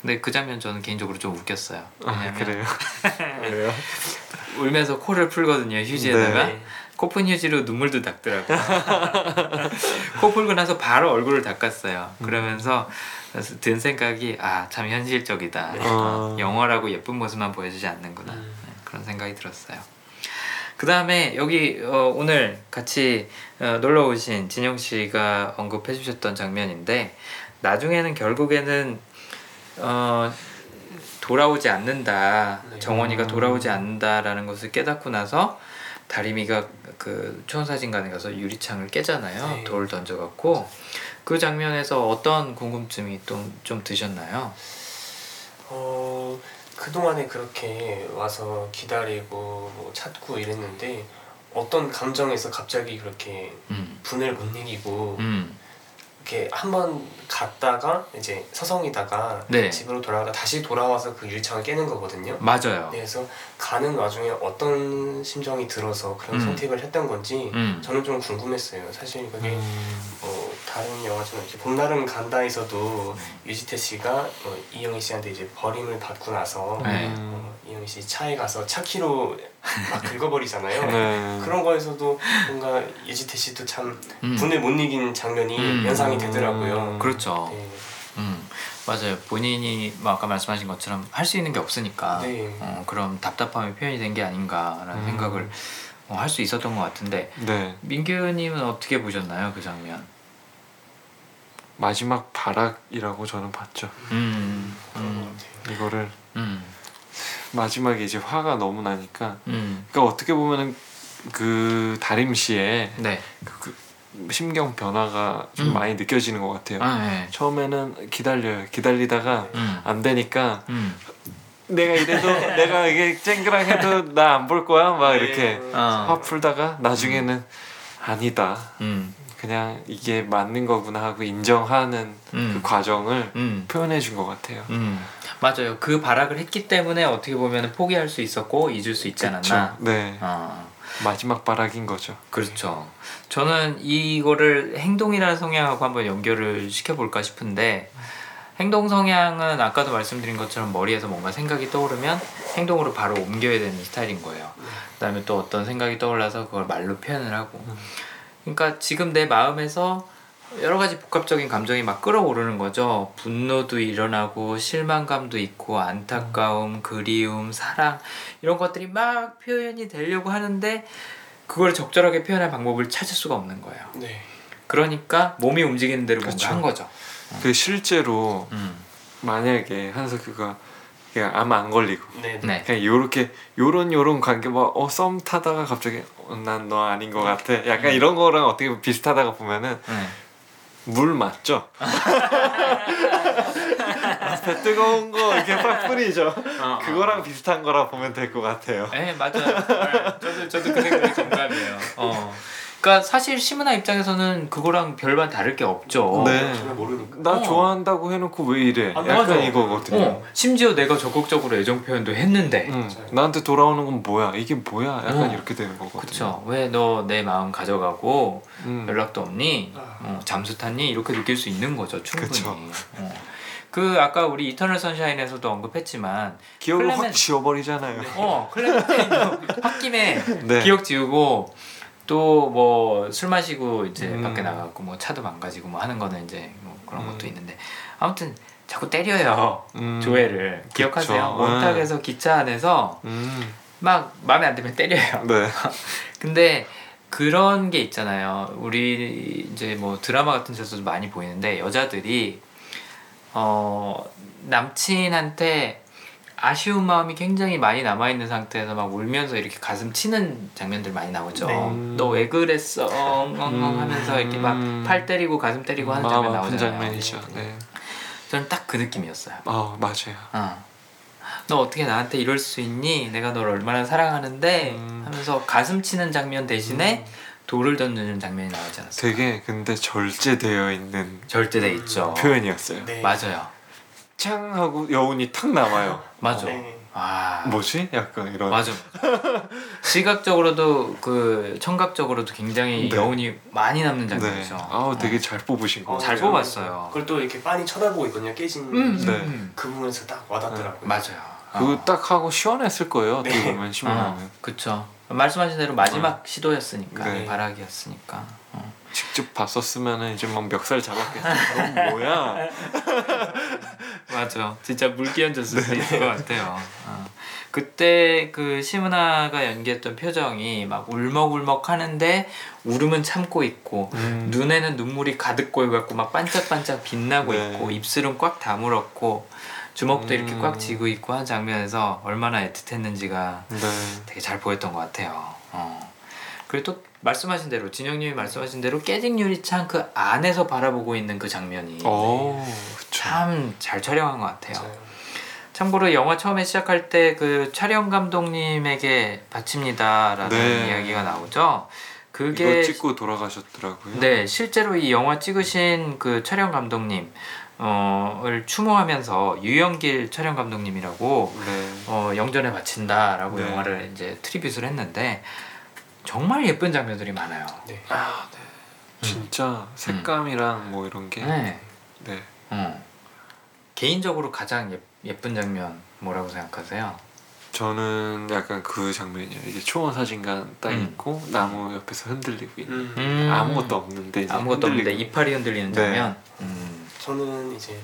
근데 그 장면 저는 개인적으로 좀 웃겼어요. 아 그래요. 왜요? <laughs> 울면서 코를 풀거든요 휴지에다가 네. 코푼 휴지로 눈물도 닦더라고. <laughs> 코 풀고 나서 바로 얼굴을 닦았어요. 음. 그러면서 든 생각이 아 참 현실적이다. 네. 어, 아. 영화라고 예쁜 모습만 보여주지 않는구나. 음. 네, 그런 생각이 들었어요. 그 다음에 여기 어, 오늘 같이 어, 놀러 오신 진영 씨가 언급해 주셨던 장면인데 나중에는 결국에는 어, 돌아오지 않는다. 네. 정원이가 돌아오지 않는다라는 것을 깨닫고 나서 다리미가 그 초원사진관에 가서 유리창을 깨잖아요. 네. 돌 던져갖고 그 장면에서 어떤 궁금증이 또좀 드셨나요? 어 그동안에 그렇게 와서 기다리고 뭐 찾고 이랬는데 어떤 감정에서 갑자기 그렇게 음, 분을 못 이기고 음, 이렇게 한번 갔다가 이제 서성이다가 네. 집으로 돌아가다 다시 돌아와서 그 유리창을 깨는 거거든요. 맞아요. 네, 그래서 가는 와중에 어떤 심정이 들어서 그런 음. 선택을 했던 건지 음, 저는 좀 궁금했어요. 사실 그게 음. 뭐 다른 영화처럼 이제 봄날은 간다에서도 네. 유지태 씨가 어, 이영희 씨한테 이제 버림을 받고 나서 네. 음. 어, 이영희 씨 차에 가서 차 키로 막 긁어버리잖아요. 네. 그런 거에서도 뭔가 유지태 씨도 참 음, 분을 못 이긴 장면이 음. 연상이 되더라고요. 그렇죠. 네. 음, 맞아요. 본인이 뭐 아까 말씀하신 것처럼 할 수 있는 게 없으니까 네. 어, 그런 답답함이 표현이 된 게 아닌가라는 음. 생각을 어, 할수 있었던 것 같은데 네. 민규님은 어떻게 보셨나요 그 장면? 마지막 발악이라고 저는 봤죠. 음, 음. 이거를 음, 마지막에 이제 화가 너무 나니까 음, 그러니까 어떻게 보면은 그 다림 씨의 네, 그, 그 심경 변화가 좀 음. 많이 느껴지는 것 같아요. 아, 네. 처음에는 기다려요. 기다리다가 음. 안 되니까 음. 내가 이래도 <laughs> 내가 이게 쨍그랑 해도 나 안 볼 거야 막 이렇게 네. 어. 화 풀다가 나중에는 아니다. 음. 그냥 이게 맞는 거구나 하고 인정하는 음. 그 과정을 음. 표현해 준 것 같아요. 음. 맞아요. 그 발악을 했기 때문에 어떻게 보면 포기할 수 있었고 잊을 수 있지 않았나. 네. 어. 마지막 바락인 거죠. 그렇죠. 저는 이거를 행동이라는 성향하고 한번 연결을 시켜볼까 싶은데 행동 성향은 아까도 말씀드린 것처럼 머리에서 뭔가 생각이 떠오르면 행동으로 바로 옮겨야 되는 스타일인 거예요. 그다음에 또 어떤 생각이 떠올라서 그걸 말로 표현을 하고. 그러니까 지금 내 마음에서 여러 가지 복합적인 감정이 막 끌어오르는 거죠. 분노도 일어나고 실망감도 있고 안타까움, 그리움, 사랑 이런 것들이 막 표현이 되려고 하는데 그걸 적절하게 표현할 방법을 찾을 수가 없는 거예요. 네. 그러니까 몸이 움직이는 대로 뭔가 그쵸. 한 거죠. 그 실제로 음. 만약에 한석규가 그냥 암 안 걸리고 네. 네. 그냥 요렇게 요런 요런 관계 막어썸 타다가 갑자기 난 너 아닌 것 같아. 약간 음. 이런 거랑 어떻게 비슷하다가 보면은 네. 물 맞죠? 앞에 뜨거운 거 이렇게 팍 뿌리죠. 어, 그거랑 비슷한 거라 보면 될 것 같아요. 네 맞아요. 네, 저도 저도 그 생각에 공감해요. 어. 그러니까 사실 시문화 입장에서는 그거랑 별반 다를 게 없죠. 네. 모르니까. 나 어. 좋아한다고 해놓고 왜 이래? 아, 약간 맞아. 이거거든요. 어, 심지어 내가 적극적으로 애정 표현도 했는데 응. 맞아요. 나한테 돌아오는 건 뭐야? 이게 뭐야? 약간 어. 이렇게 되는 거거든요. 그쵸 왜너 내 마음 가져가고 음. 연락도 없니 아. 어, 잠수 탔니 이렇게 느낄 수 있는 거죠 충분히 그쵸. 어. 그 아까 우리 이터널 선샤인에서도 언급했지만 기억을 클레멘- 확 지워버리잖아요. 어 클레멘타인도 <laughs> 홧김에 네. 기억 지우고 또 뭐 술 마시고 이제 음. 밖에 나가고 뭐 차도 망가지고 뭐 하는 거는 이제 뭐 그런 음. 것도 있는데 아무튼 자꾸 때려요 음. 조회를 기억하세요. 원탁에서 기차 안에서 음. 막 마음에 안 들면 때려요 <laughs> 네. <laughs> 근데 그런 게 있잖아요. 우리 이제 뭐 드라마 같은 데서도 많이 보이는데 여자들이 어 남친한테 아쉬운 마음이 굉장히 많이 남아 있는 상태에서 막 울면서 이렇게 가슴 치는 장면들 많이 나오죠. 네. 너 왜 그랬어? 엉엉엉 하면서 이렇게 막 팔 때리고 가슴 때리고 하는 장면 나오잖아요. 장면이죠. 네. 저는 딱 그 느낌이었어요. 아 맞아요. 어. 너 어떻게 나한테 이럴 수 있니? 내가 널 얼마나 사랑하는데 음. 하면서 가슴 치는 장면 대신에 돌을 던지는 장면이 나오지 않았어요? 되게 근데 절제되어 있는 절대돼 있죠. 표현이었어요. 네. 맞아요. 짱 하고 여운이 탁 남아요. 맞아. 네. 아 뭐지? 약간 이런. 맞아. 시각적으로도 그 청각적으로도 굉장히 네. 여운이 많이 남는 네. 장면이죠. 아우 되게 어. 잘 뽑으신 거. 어, 잘 네. 뽑았어요. 그걸 또 이렇게 빤히 쳐다보고 있거든요. 깨진 음, 네. 음. 그 부분에서 딱 와닿더라고요. 맞아요. 그거 어. 딱 하고 시원했을 거예요. 어떻게 네. 보면 어, 신문하면 그쵸. 말씀하신 대로 마지막 시도였으니까 네. 바락이었으니까. 어. 직접 봤었으면은 이제 막 멱살 잡았겠어. <laughs> 넌 뭐야? <laughs> 맞아. 진짜 물기 얹었을 수 있을 것 같아요. 어. 그때 그 시문아가 연기했던 표정이 막 울먹울먹 하는데 울음은 참고 있고 음. 눈에는 눈물이 가득 고여갖고 막 반짝반짝 빛나고 네. 있고 입술은 꽉 다물었고 주먹도 이렇게 음. 꽉 쥐고 있고 한 장면에서 얼마나 애틋했는지가 네. 되게 잘 보였던 것 같아요. 어. 그리고 또 말씀하신 대로 진영님이 말씀하신 대로 깨진 유리창 그 안에서 바라보고 있는 그 장면이 오, 그쵸. 참잘 촬영한 것 같아요. 맞아요. 참고로 영화 처음에 시작할 때 그 촬영 감독님에게 바칩니다라는 네. 이야기가 나오죠. 그게 찍고 돌아가셨더라고요. 네 실제로 이 영화 찍으신 그 촬영 감독님 어을 추모하면서 유영길 촬영 감독님이라고 네. 어, 영전에 바친다라고 네. 영화를 이제 트리뷰를 했는데 정말 예쁜 장면들이 많아요. 네. 아, 네. 진짜 색감이랑 뭐 이런 게. 네. 네. 어. 개인적으로 가장 예, 예쁜 장면 뭐라고 생각하세요? 저는 약간 그 장면이에요. 이제 초원 사진관 딱 음. 있고 나무 옆에서 흔들리고 있는. 음. 음. 아무것도 없는데 아무것도 없는데 흔들리고. 이파리 흔들리는 네. 장면. 음. 저는 이제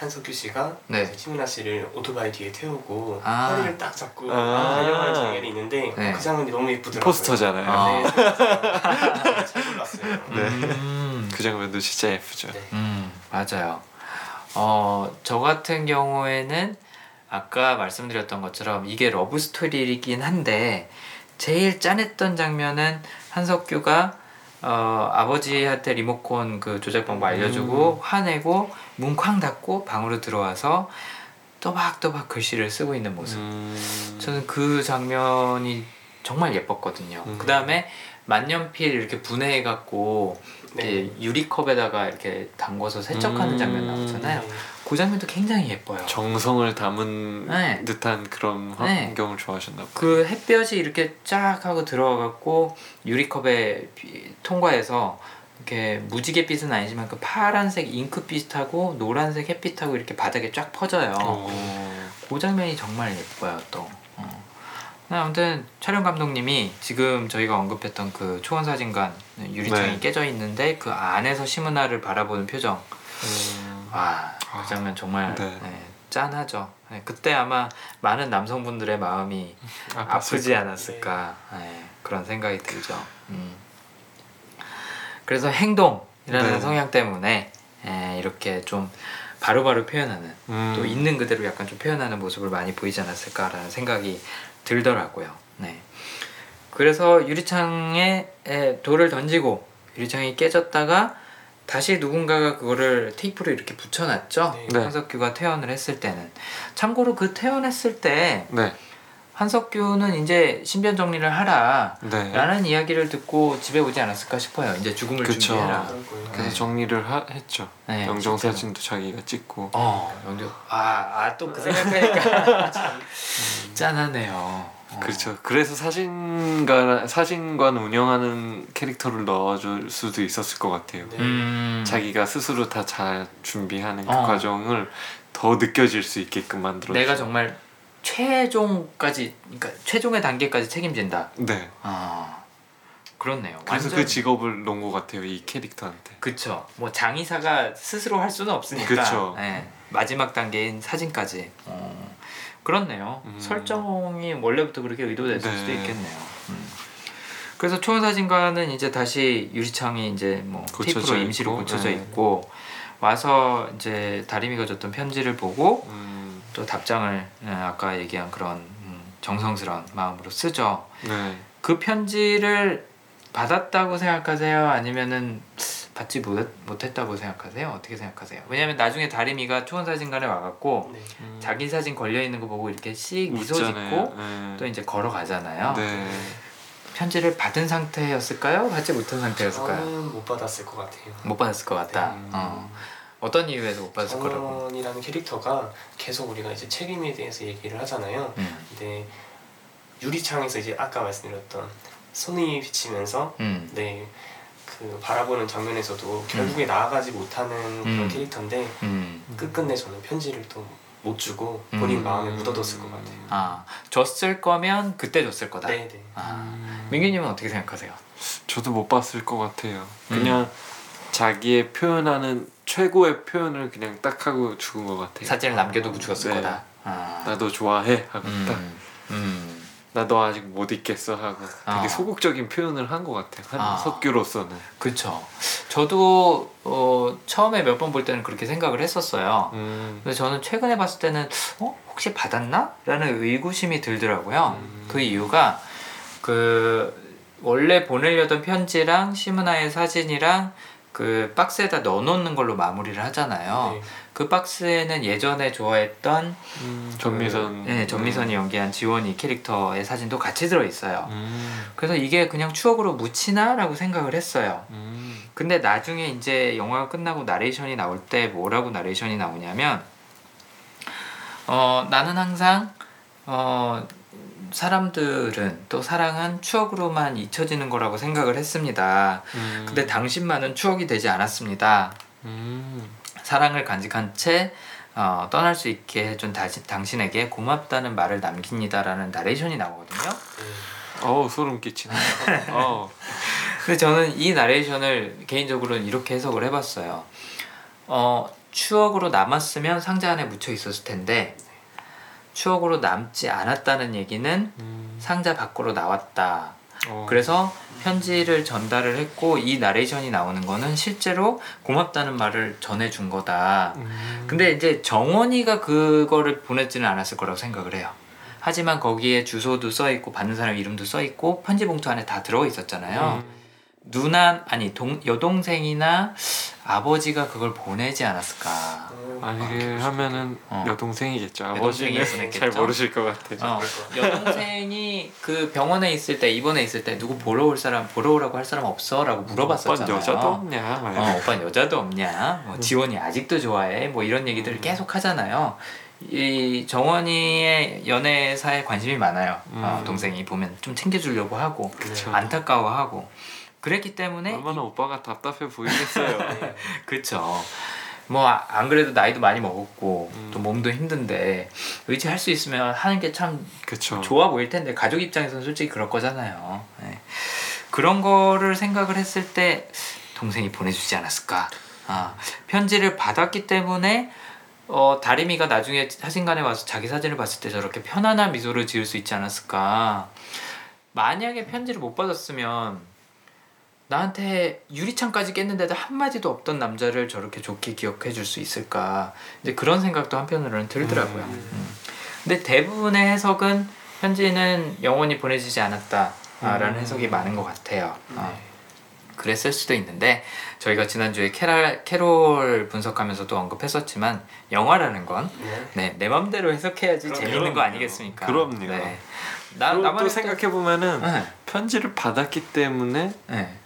한석규 씨가 네. 시문아 씨를 오토바이 뒤에 태우고 아. 허리를 딱 잡고 아. 달려가는 장면이 있는데 네. 그 장면이 너무 예쁘더라고요. 포스터잖아요. 아. 네, 잘 골랐어요. 네. 음. 그 장면도 진짜 예쁘죠. 네. 음, 맞아요. 어, 저 같은 경우에는 아까 말씀드렸던 것처럼 이게 러브 스토리이긴 한데 제일 짠했던 장면은 한석규가 어, 아버지한테 리모컨 그 조작 방법 알려주고 음. 화내고 문 쾅 닫고 방으로 들어와서 또박또박 글씨를 쓰고 있는 모습. 음. 저는 그 장면이 정말 예뻤거든요. 음. 그 다음에 만년필 이렇게 분해해 갖고 네. 이렇게 유리컵에다가 이렇게 담궈서 세척하는 음. 장면 나오잖아요. 네. 그 장면도 굉장히 예뻐요. 정성을 담은 네. 듯한 그런 네. 환경을 좋아하셨나 봐요. 그 햇볕이 이렇게 쫙 하고 들어와갖고 유리컵에 비- 통과해서 이렇게 무지갯빛은 아니지만 그 파란색 잉크빛하고 노란색 햇빛하고 이렇게 바닥에 쫙 퍼져요. 어. 그 장면이 정말 예뻐요 또. 어. 아무튼 촬영 감독님이 지금 저희가 언급했던 그 초원 사진관 유리창이 네. 깨져 있는데 그 안에서 시문화를 바라보는 표정. 음. 와, 아, 그 장면 정말 네. 네, 짠하죠. 네, 그때 아마 많은 남성분들의 마음이 아 프지 않았을까 네, 그런 생각이 들죠. 음. 그래서 행동이라는 네. 성향 때문에 에, 이렇게 좀 바로 바로 표현하는 음. 또 있는 그대로 약간 좀 표현하는 모습을 많이 보이지 않았을까라는 생각이 들더라고요. 네. 그래서 유리창에 에, 돌을 던지고 유리창이 깨졌다가 다시 누군가가 그거를 테이프로 이렇게 붙여놨죠. 네. 네. 한석규가 퇴원을 했을 때는 참고로 그 퇴원했을 때 네. 한석규는 이제 신변 정리를 하라 네. 라는 이야기를 듣고 집에 오지 않았을까 싶어요. 이제 죽음을 그쵸. 준비해라. 그래서 네. 정리를 하, 했죠. 네, 영정 실제로. 사진도 자기가 찍고. 어, 영조. 아, 아또 그 생각하니까 <laughs> 짠하네요. 어. 그렇죠. 그래서 사진관 사진관 운영하는 캐릭터를 넣어줄 수도 있었을 것 같아요. 네. 음. 자기가 스스로 다 잘 준비하는 그 어. 과정을 더 느껴질 수 있게끔 만들어. 내가 정말 최종까지, 그러니까 최종의 단계까지 책임진다. 네. 아, 그렇네요. 그래서 완전- 그 직업을 놓은 것 같아요. 이 캐릭터한테. 그쵸. 뭐 장의사가 스스로 할 수는 없으니까. 그쵸. 예, 마지막 단계인 사진까지. 어, 그렇네요. 음. 설정이 원래부터 그렇게 의도됐을 네. 수도 있겠네요. 음. 그래서 초원 사진관은 이제 다시 유리창이 이제 뭐 테이프로 임시로 있고, 고쳐져 네. 있고 와서 이제 다리미가 줬던 편지를 보고 음, 또 답장을 예, 아까 얘기한 그런 음, 정성스러운 마음으로 쓰죠. 네. 그 편지를 받았다고 생각하세요? 아니면은 받지 못, 못했다고 생각하세요? 어떻게 생각하세요? 왜냐면 나중에 다리미가 초원사진관에 와갖고 네. 음, 자기 사진 걸려 있는 거 보고 이렇게 씩 미소. 짓고 네. 또 이제 걸어가잖아요. 네. 편지를 받은 상태였을까요? 받지 못한 상태였을까요? 저는 못 받았을 것 같아요. 못 받았을 것 같다. 음. 어. 어떤 이유에서 못 받았을 거라고? 정원이라는 캐릭터가 계속 우리가 이제 책임에 대해서 얘기를 하잖아요. 음. 근데 유리창에서 이제 아까 말씀드렸던 손이 비치면서 음. 네. 그 바라보는 장면에서도 결국에 나아가지 못하는 그런 음. 캐릭터인데 음. 끝끝내 저는 편지를 또 못 주고 본인 음. 마음에 묻어뒀을 것 같아요. 아 줬을 거면 그때 줬을 거다. 네, 네. 아. 음, 민규님은 어떻게 생각하세요? 저도 못 봤을 것 같아요. 음. 그냥 자기의 표현하는 최고의 표현을 그냥 딱 하고 죽은 것 같아요. 사진을 남겨두고 죽었을 네. 거다. 아. 나도 좋아해 하고 딱 음. 음. 나도 아직 못 있겠어 하고 되게 아. 소극적인 표현을 한 것 같아요. 한 아. 석규로서는. 그쵸. 저도 어, 처음에 몇 번 볼 때는 그렇게 생각을 했었어요. 음. 근데 저는 최근에 봤을 때는 어 혹시 받았나? 라는 의구심이 들더라고요. 음. 그 이유가 그 원래 보내려던 편지랑 시문화의 사진이랑 그 박스에다 넣어놓는 걸로 마무리를 하잖아요. 네. 그 박스에는 예전에 좋아했던 음, 전미선. 그, 네, 전미선이 연기한 지원이 캐릭터의 사진도 같이 들어 있어요. 음. 그래서 이게 그냥 추억으로 묻히나라고 생각을 했어요. 음. 근데 나중에 이제 영화가 끝나고 나레이션이 나올 때 뭐라고 나레이션이 나오냐면 어 나는 항상 어 사람들은 또 사랑은 추억으로만 잊혀지는 거라고 생각을 했습니다. 음. 근데 당신만은 추억이 되지 않았습니다. 음. 사랑을 간직한 채 어, 떠날 수 있게 해준 다시, 당신에게 고맙다는 말을 남깁니다라는 나레이션이 나오거든요. 네. 어우 소름 끼치네. <laughs> 어. 근데 저는 이 나레이션을 개인적으로는 이렇게 해석을 해봤어요. 어, 추억으로 남았으면 상자 안에 묻혀 있었을 텐데 추억으로 남지 않았다는 얘기는 음. 상자 밖으로 나왔다. 어. 그래서 편지를 전달을 했고 이 나레이션이 나오는 거는 실제로 고맙다는 말을 전해준 거다. 음. 근데 이제 정원이가 그거를 보내지는 않았을 거라고 생각을 해요. 하지만 거기에 주소도 써 있고 받는 사람 이름도 써 있고 편지 봉투 안에 다 들어 있었잖아요. 음. 누나 아니 동 여동생이나 아버지가 그걸 보내지 않았을까. 음, 아니게 하면은 어. 여동생이겠죠. 여동생이 아버지는. <laughs> 잘 모르실 것 같아요. 어, 여동생이 그 병원에 있을 때 입원해 있을 때 누구 보러 올 사람 보러 오라고 할 사람 없어라고 물어봤었잖아요. 오빠는 여자도 없냐? 막 어, 오빠는 여자도 없냐? 뭐 지원이 아직도 좋아해? 뭐 이런 얘기들을 계속 하잖아요. 이 정원이의 연애사에 관심이 많아요. 어, 음. 동생이 보면 좀 챙겨주려고 하고 그쵸. 안타까워하고 그랬기 때문에 얼마나 오빠가 답답해 보이겠어요. <laughs> 네. 그쵸. 뭐안 그래도 나이도 많이 먹었고 음. 또 몸도 힘든데 의지할 수 있으면 하는 게 참. 좋아 보일 텐데 가족 입장에서는 솔직히 그럴 거잖아요. 네. 그런 거를 생각을 했을 때 동생이 보내주지 않았을까. 아, 편지를 받았기 때문에 어, 다리미가 나중에 사진관에 와서 자기 사진을 봤을 때 저렇게 편안한 미소를 지을 수 있지 않았을까. 만약에 편지를 못 받았으면 나한테 유리창까지 깼는데도 한마디도 없던 남자를 저렇게 좋게 기억해 줄 수 있을까. 이제 그런 생각도 한편으로는 들더라고요. 음. 음. 근데 대부분의 해석은 편지는 영원히 보내지지 않았다라는 음. 해석이 많은 것 같아요. 어. 네. 그랬을 수도 있는데 저희가 지난주에 캐럴, 캐롤 분석하면서도 언급했었지만 영화라는 건 네. 네, 내 맘대로 해석해야지 그럼요. 재밌는 거. 아니겠습니까? 그럼요. 네. 나 나만 또 생각해 보면은 네. 편지를 받았기 때문에 네.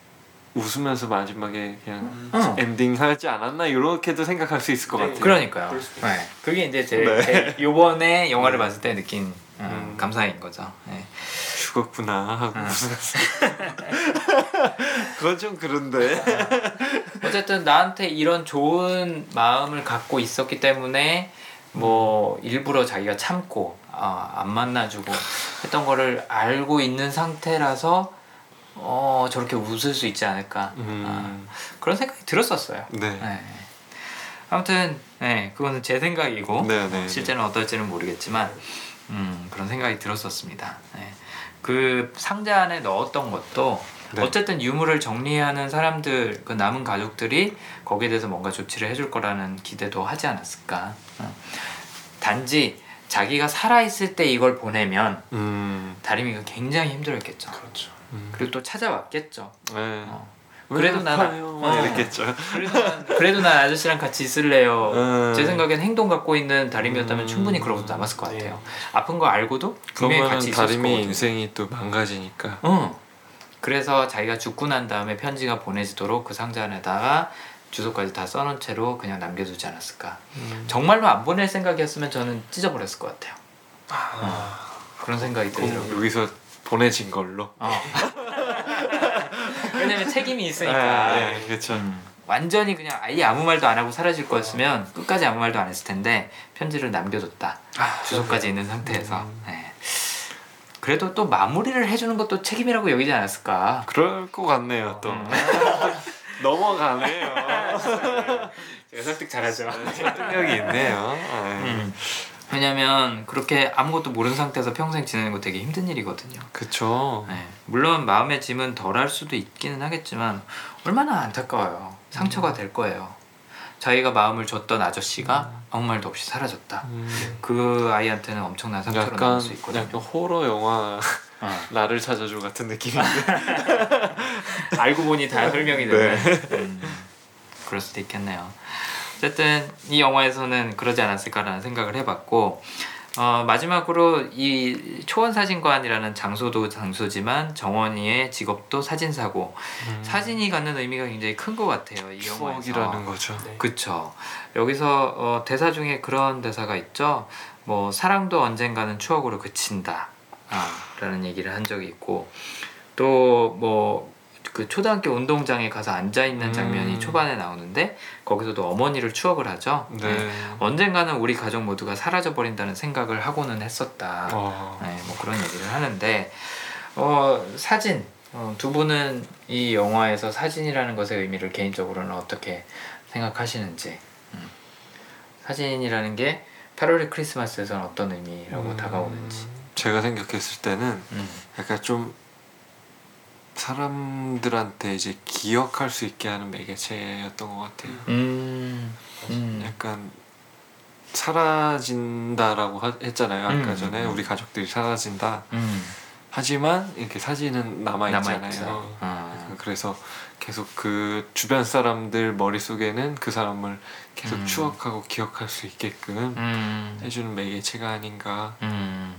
웃으면서 마지막에 그냥 음. 어. 엔딩 하지 않았나 이렇게도 생각할 수 있을 것 네. 같아요. 그러니까요. 네. 그게 이제 제, 네. 제 요번에 영화를 네. 봤을 때 느낀 음, 음. 감상인 거죠. 네. 죽었구나 하고 음. 웃었어. <laughs> 그건 좀 그런데. <laughs> 어쨌든 나한테 이런 좋은 마음을 갖고 있었기 때문에 뭐 일부러 자기가 참고 아, 안 만나주고 했던 거를 알고 있는 상태라서 어 저렇게 웃을 수 있지 않을까 음. 아, 그런 생각이 들었었어요. 네. 네. 아무튼 네 그거는 제 생각이고 네, 네. 실제는 어떨지는 모르겠지만 음, 그런 생각이 들었었습니다. 네. 그 상자 안에 넣었던 것도 네. 어쨌든 유물을 정리하는 사람들 그 남은 가족들이 거기에 대해서 뭔가 조치를 해줄 거라는 기대도 하지 않았을까. 어. 단지 자기가 살아 있을 때 이걸 보내면 음. 다리미가 굉장히 힘들었겠죠. 그렇죠. 음. 그리고 또 찾아왔겠죠. 네. 어. 왜 그래도 난- 어. 이랬겠죠. 그래도 난, 그래도 난 아저씨랑 같이 있을래요. 음. 제 생각엔 행동 갖고 있는 다리미였다면 음. 충분히 그러고 남았을 것 네. 같아요. 아픈 거 알고도 분명히 같이 있었을 다리미 거거든요. 인생이 또 망가지니까. 어. 그래서 자기가 죽고 난 다음에 편지가 보내지도록 그 상자 안에다가 주소까지 다 써놓은 채로 그냥 남겨두지 않았을까. 음. 정말로 안 보낼 생각이었으면 저는 찢어버렸을 것 같아요. 아, 그런 생각이. 그럼 여기서 보내진 걸로. 어. <laughs> 왜냐면 책임이 있으니까. 네, 네, 그렇죠. 음, 완전히 그냥 아예 아무 말도 안 하고 사라질 거였으면 끝까지 아무 말도 안 했을 텐데 편지를 남겨뒀다. 주소까지 있는 상태에서. 음. 네. 그래도 또 마무리를 해주는 것도 책임이라고 여기지 않았을까. 그럴 것 같네요 또. 음. <laughs> 넘어가네요. <laughs> 제가 설득 잘하죠. 설득력이 있네요. 아, 음. 왜냐면 그렇게 아무것도 모르는 상태에서 평생 지내는 거 되게 힘든 일이거든요. 그쵸. 네. 물론 마음의 짐은 덜 할 수도 있기는 하겠지만 얼마나 안타까워요. 상처가 될 거예요. 자기가 마음을 줬던 아저씨가 아무 말도 없이 사라졌다. 음. 그 아이한테는 엄청난 상처로 남을 수 있거든요. 약간 호러 영화 어. <laughs> 나를 찾아줘 같은 느낌인데. <laughs> 알고 보니 다 설명이 되는. 네. 음, 그럴 수도 있겠네요. 어쨌든 이 영화에서는 그러지 않았을까라는 생각을 해봤고 어, 마지막으로 이 초원 사진관이라는 장소도 장소지만 정원이의 직업도 사진사고 사진이 갖는 의미가 굉장히 큰 것 같아요. 이 영화에서. 음. 추억이라는 거죠. 네. 그쵸. 여기서 어, 대사 중에 그런 대사가 있죠. 뭐 사랑도 언젠가는 추억으로 그친다. 아, 라는 얘기를 한 적이 있고 또 뭐 그 초등학교 운동장에 가서 앉아 있는 장면이 음. 초반에 나오는데 거기서도 어머니를 추억을 하죠. 네. 언젠가는 우리 가족 모두가 사라져 버린다는 생각을 하고는 했었다. 어. 네, 뭐 그런 얘기를 하는데 어, 사진 어, 두 분은 이 영화에서 사진이라는 것의 의미를 개인적으로는 어떻게 생각하시는지 음. 사진이라는 게 8월의 크리스마스에서는 어떤 의미라고 음, 다가오는지 제가 생각했을 때는 음. 약간 좀 사람들한테 이제 기억할 수 있게 하는 매개체였던 것 같아요. 음. 음. 약간 사라진다라고 하- 했잖아요. 아까 음. 전에 우리 가족들이 사라진다. 음. 하지만 이렇게 사진은 남아 있잖아요. 그 그래서 계속 그 주변 사람들 머릿 속에는 그 사람을 계속 음. 추억하고 기억할 수 있게끔 음. 해주는 매개체가 아닌가. 음.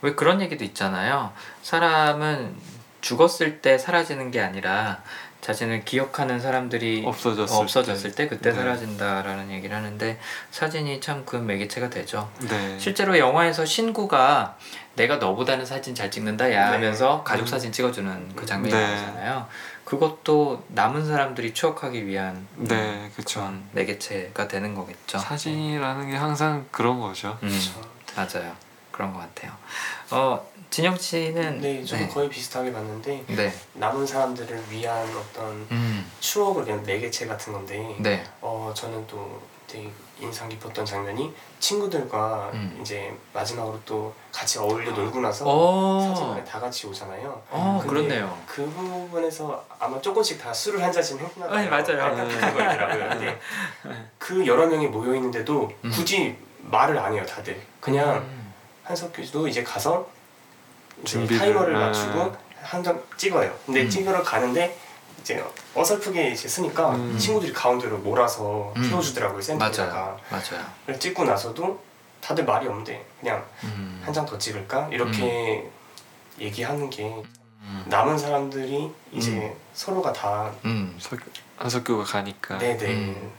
왜 그런 얘기도 있잖아요. 사람은 죽었을 때 사라지는 게 아니라 자신을 기억하는 사람들이 없어졌을 없어졌을 때, 그때 네. 사라진다라는 얘기를 하는데 사진이 참 그 매개체가 되죠. 네. 실제로 영화에서 신구가 내가 너보다는 사진 잘 찍는다 야 네. 하면서 가족 음. 사진 찍어주는 그 장면이 네. 나오잖아요. 그것도 남은 사람들이 추억하기 위한 네, 그쵸. 매개체가 되는 거겠죠. 사진이라는 게 항상 그런 거죠. 음, 맞아요. 그런 것 같아요. 어 진영 씨는 네, 저도 거의 비슷하게 봤는데 네. 남은 사람들을 위한 어떤 음, 추억을 위한 매개체 같은 건데 네. 어 저는 또 되게 인상 깊었던 장면이 친구들과 음. 이제 마지막으로 또 같이 어울려 놀고 나서 사진관에 어, 다 같이 오잖아요. 어 그렇네요. 그 부분에서 아마 조금씩 다 술을 한 잔씩 했나 봐요. 네, 맞아요. 거더라고요. 근데 그 여러 명이 모여 있는데도 음. 굳이 말을 안 해요, 다들. 그냥 음, 한석규도 이제 가서 이제 준비를, 타이머를 아. 맞추고 한장 찍어요. 근데 음. 찍으러 가는데 이제 어설프게 이제 쓰니까 음. 친구들이 가운데로 몰아서 음. 태워주더라고요 센터에다가. 맞아요. 맞아요. 그래서 찍고 나서도 다들 말이 없는데 그냥 음, 한 장 더 찍을까 이렇게 얘기하는 게 음, 남은 사람들이 이제 서로가 다 음, 석- 한석규가 가니까. 네네 음.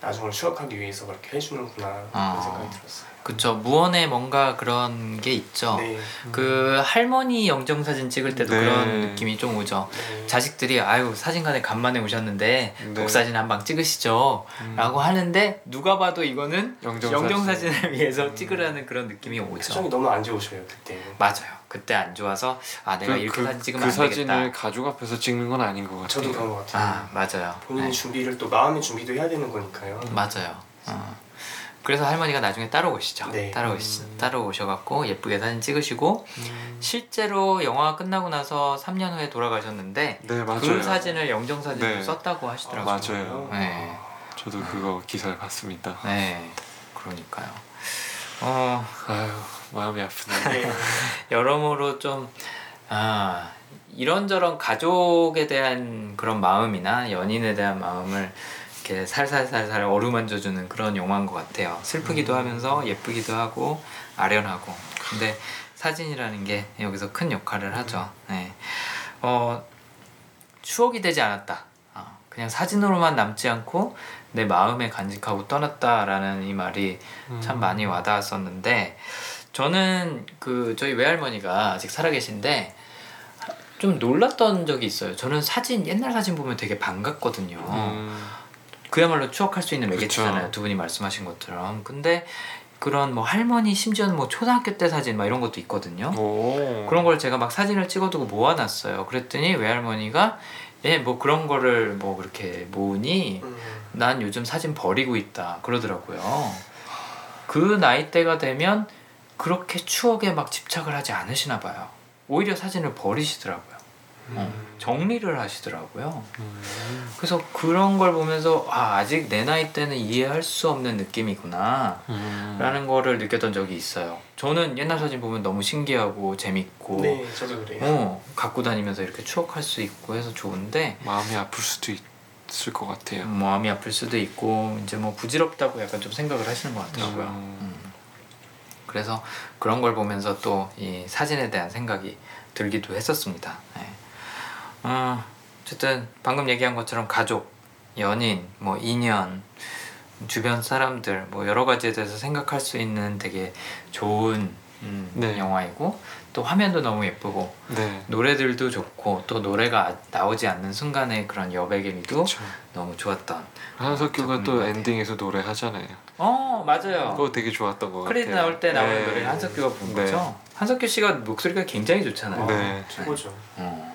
나중을 추억하기 위해서 그렇게 해주는구나 아. 그런 생각이 들었어요. 그쵸. 무언에 뭔가 그런 게 있죠. 네. 그 할머니 영정 사진 찍을 때도 네. 그런 느낌이 좀 오죠. 네. 자식들이 아유 사진관에 간만에 오셨는데 네. 독사진 한 방 찍으시죠 음. 라고 하는데 누가 봐도 이거는 영정 영정 사진. 사진 을 위해서 음. 찍으라는 그런 느낌이 오죠 표정이 너무 안 좋으셔요 그때. 맞아요 그때 안 좋아서 아 내가 그, 이렇게 그, 사진 찍으면 그안 사진을 되겠다 가족 앞에서 찍는 건 아닌 것 같아요. 저도 그런 것 같아요. 아 맞아요 본인이 네, 준비를 또 마음의 준비도 해야 되는 거니까요. 맞아요 어. 그래서 할머니가 나중에 따로 오시죠 네. 따로 오시 음. 따로 오셔갖고 예쁘게 사진 찍으시고 음. 실제로 영화가 끝나고 나서 3년 후에 돌아가셨는데 네 맞아요. 그 사진을 영정 사진으로 네. 썼다고 하시더라고요 아, 맞아요. 네. 저도 그거 기사를 봤습니다. 네, 그러니까요. 어, 아유 마음이 아프네요. 네. <laughs> 여러모로 좀, 아, 이런저런 가족에 대한 그런 마음이나 연인에 대한 마음을 이렇게 살살살살 어루만져주는 그런 영화인 것 같아요. 슬프기도 음. 하면서 예쁘기도 하고 아련하고. 근데 사진이라는 게 여기서 큰 역할을 하죠. 네. 어, 추억이 되지 않았다. 어, 그냥 사진으로만 남지 않고 내 마음에 간직하고 떠났다라는 이 말이 참 음. 많이 와닿았었는데 저는 그 저희 외할머니가 아직 살아계신데 좀 놀랐던 적이 있어요. 저는 사진 옛날 사진 보면 되게 반갑거든요. 음. 그야말로 추억할 수 있는 그쵸. 매개체잖아요. 두 분이 말씀하신 것처럼. 근데 그런 뭐 할머니 심지어는 뭐 초등학교 때 사진 막 이런 것도 있거든요. 오. 그런 걸 제가 막 사진을 찍어두고 모아놨어요. 그랬더니 외할머니가 예 뭐 그런 거를 뭐 그렇게 모으니 음. 난 요즘 사진 버리고 있다 그러더라고요. 그 나이대가 되면 그렇게 추억에 막 집착을 하지 않으시나 봐요. 오히려 사진을 버리시더라고요. 어, 정리를 하시더라고요. 음. 그래서 그런 걸 보면서 아, 아직 내 나이 때는 이해할 수 없는 느낌이구나 음. 라는 거를 느꼈던 적이 있어요. 저는 옛날 사진 보면 너무 신기하고 재밌고 네, 저도 그래요. 어, 갖고 다니면서 이렇게 추억할 수 있고 해서 좋은데 마음이 아플 수도 있을 것 같아요. 마음이 아플 수도 있고 이제 뭐 부질없다고 약간 좀 생각을 하시는 것 같더라고요. 음. 음. 그래서 그런 걸 보면서 또 이 사진에 대한 생각이 들기도 했었습니다. 네. 어, 어쨌든 방금 얘기한 것처럼 가족, 연인, 뭐 인연, 주변 사람들 뭐 여러 가지에 대해서 생각할 수 있는 되게 좋은 음, 네. 영화이고 또 화면도 너무 예쁘고 네. 노래들도 좋고 또 노래가 아- 나오지 않는 순간의 그런 여백의미도 그렇죠. 너무 좋았던. 한석규가 또 엔딩에서 노래 하잖아요. 어 맞아요. 그거 되게 좋았던 것 같아요. 나올 때 나오는 네. 노래 한석규가 부른 네. 거죠. 한석규 씨가 목소리가 굉장히 좋잖아요. 네. 최고죠. 어.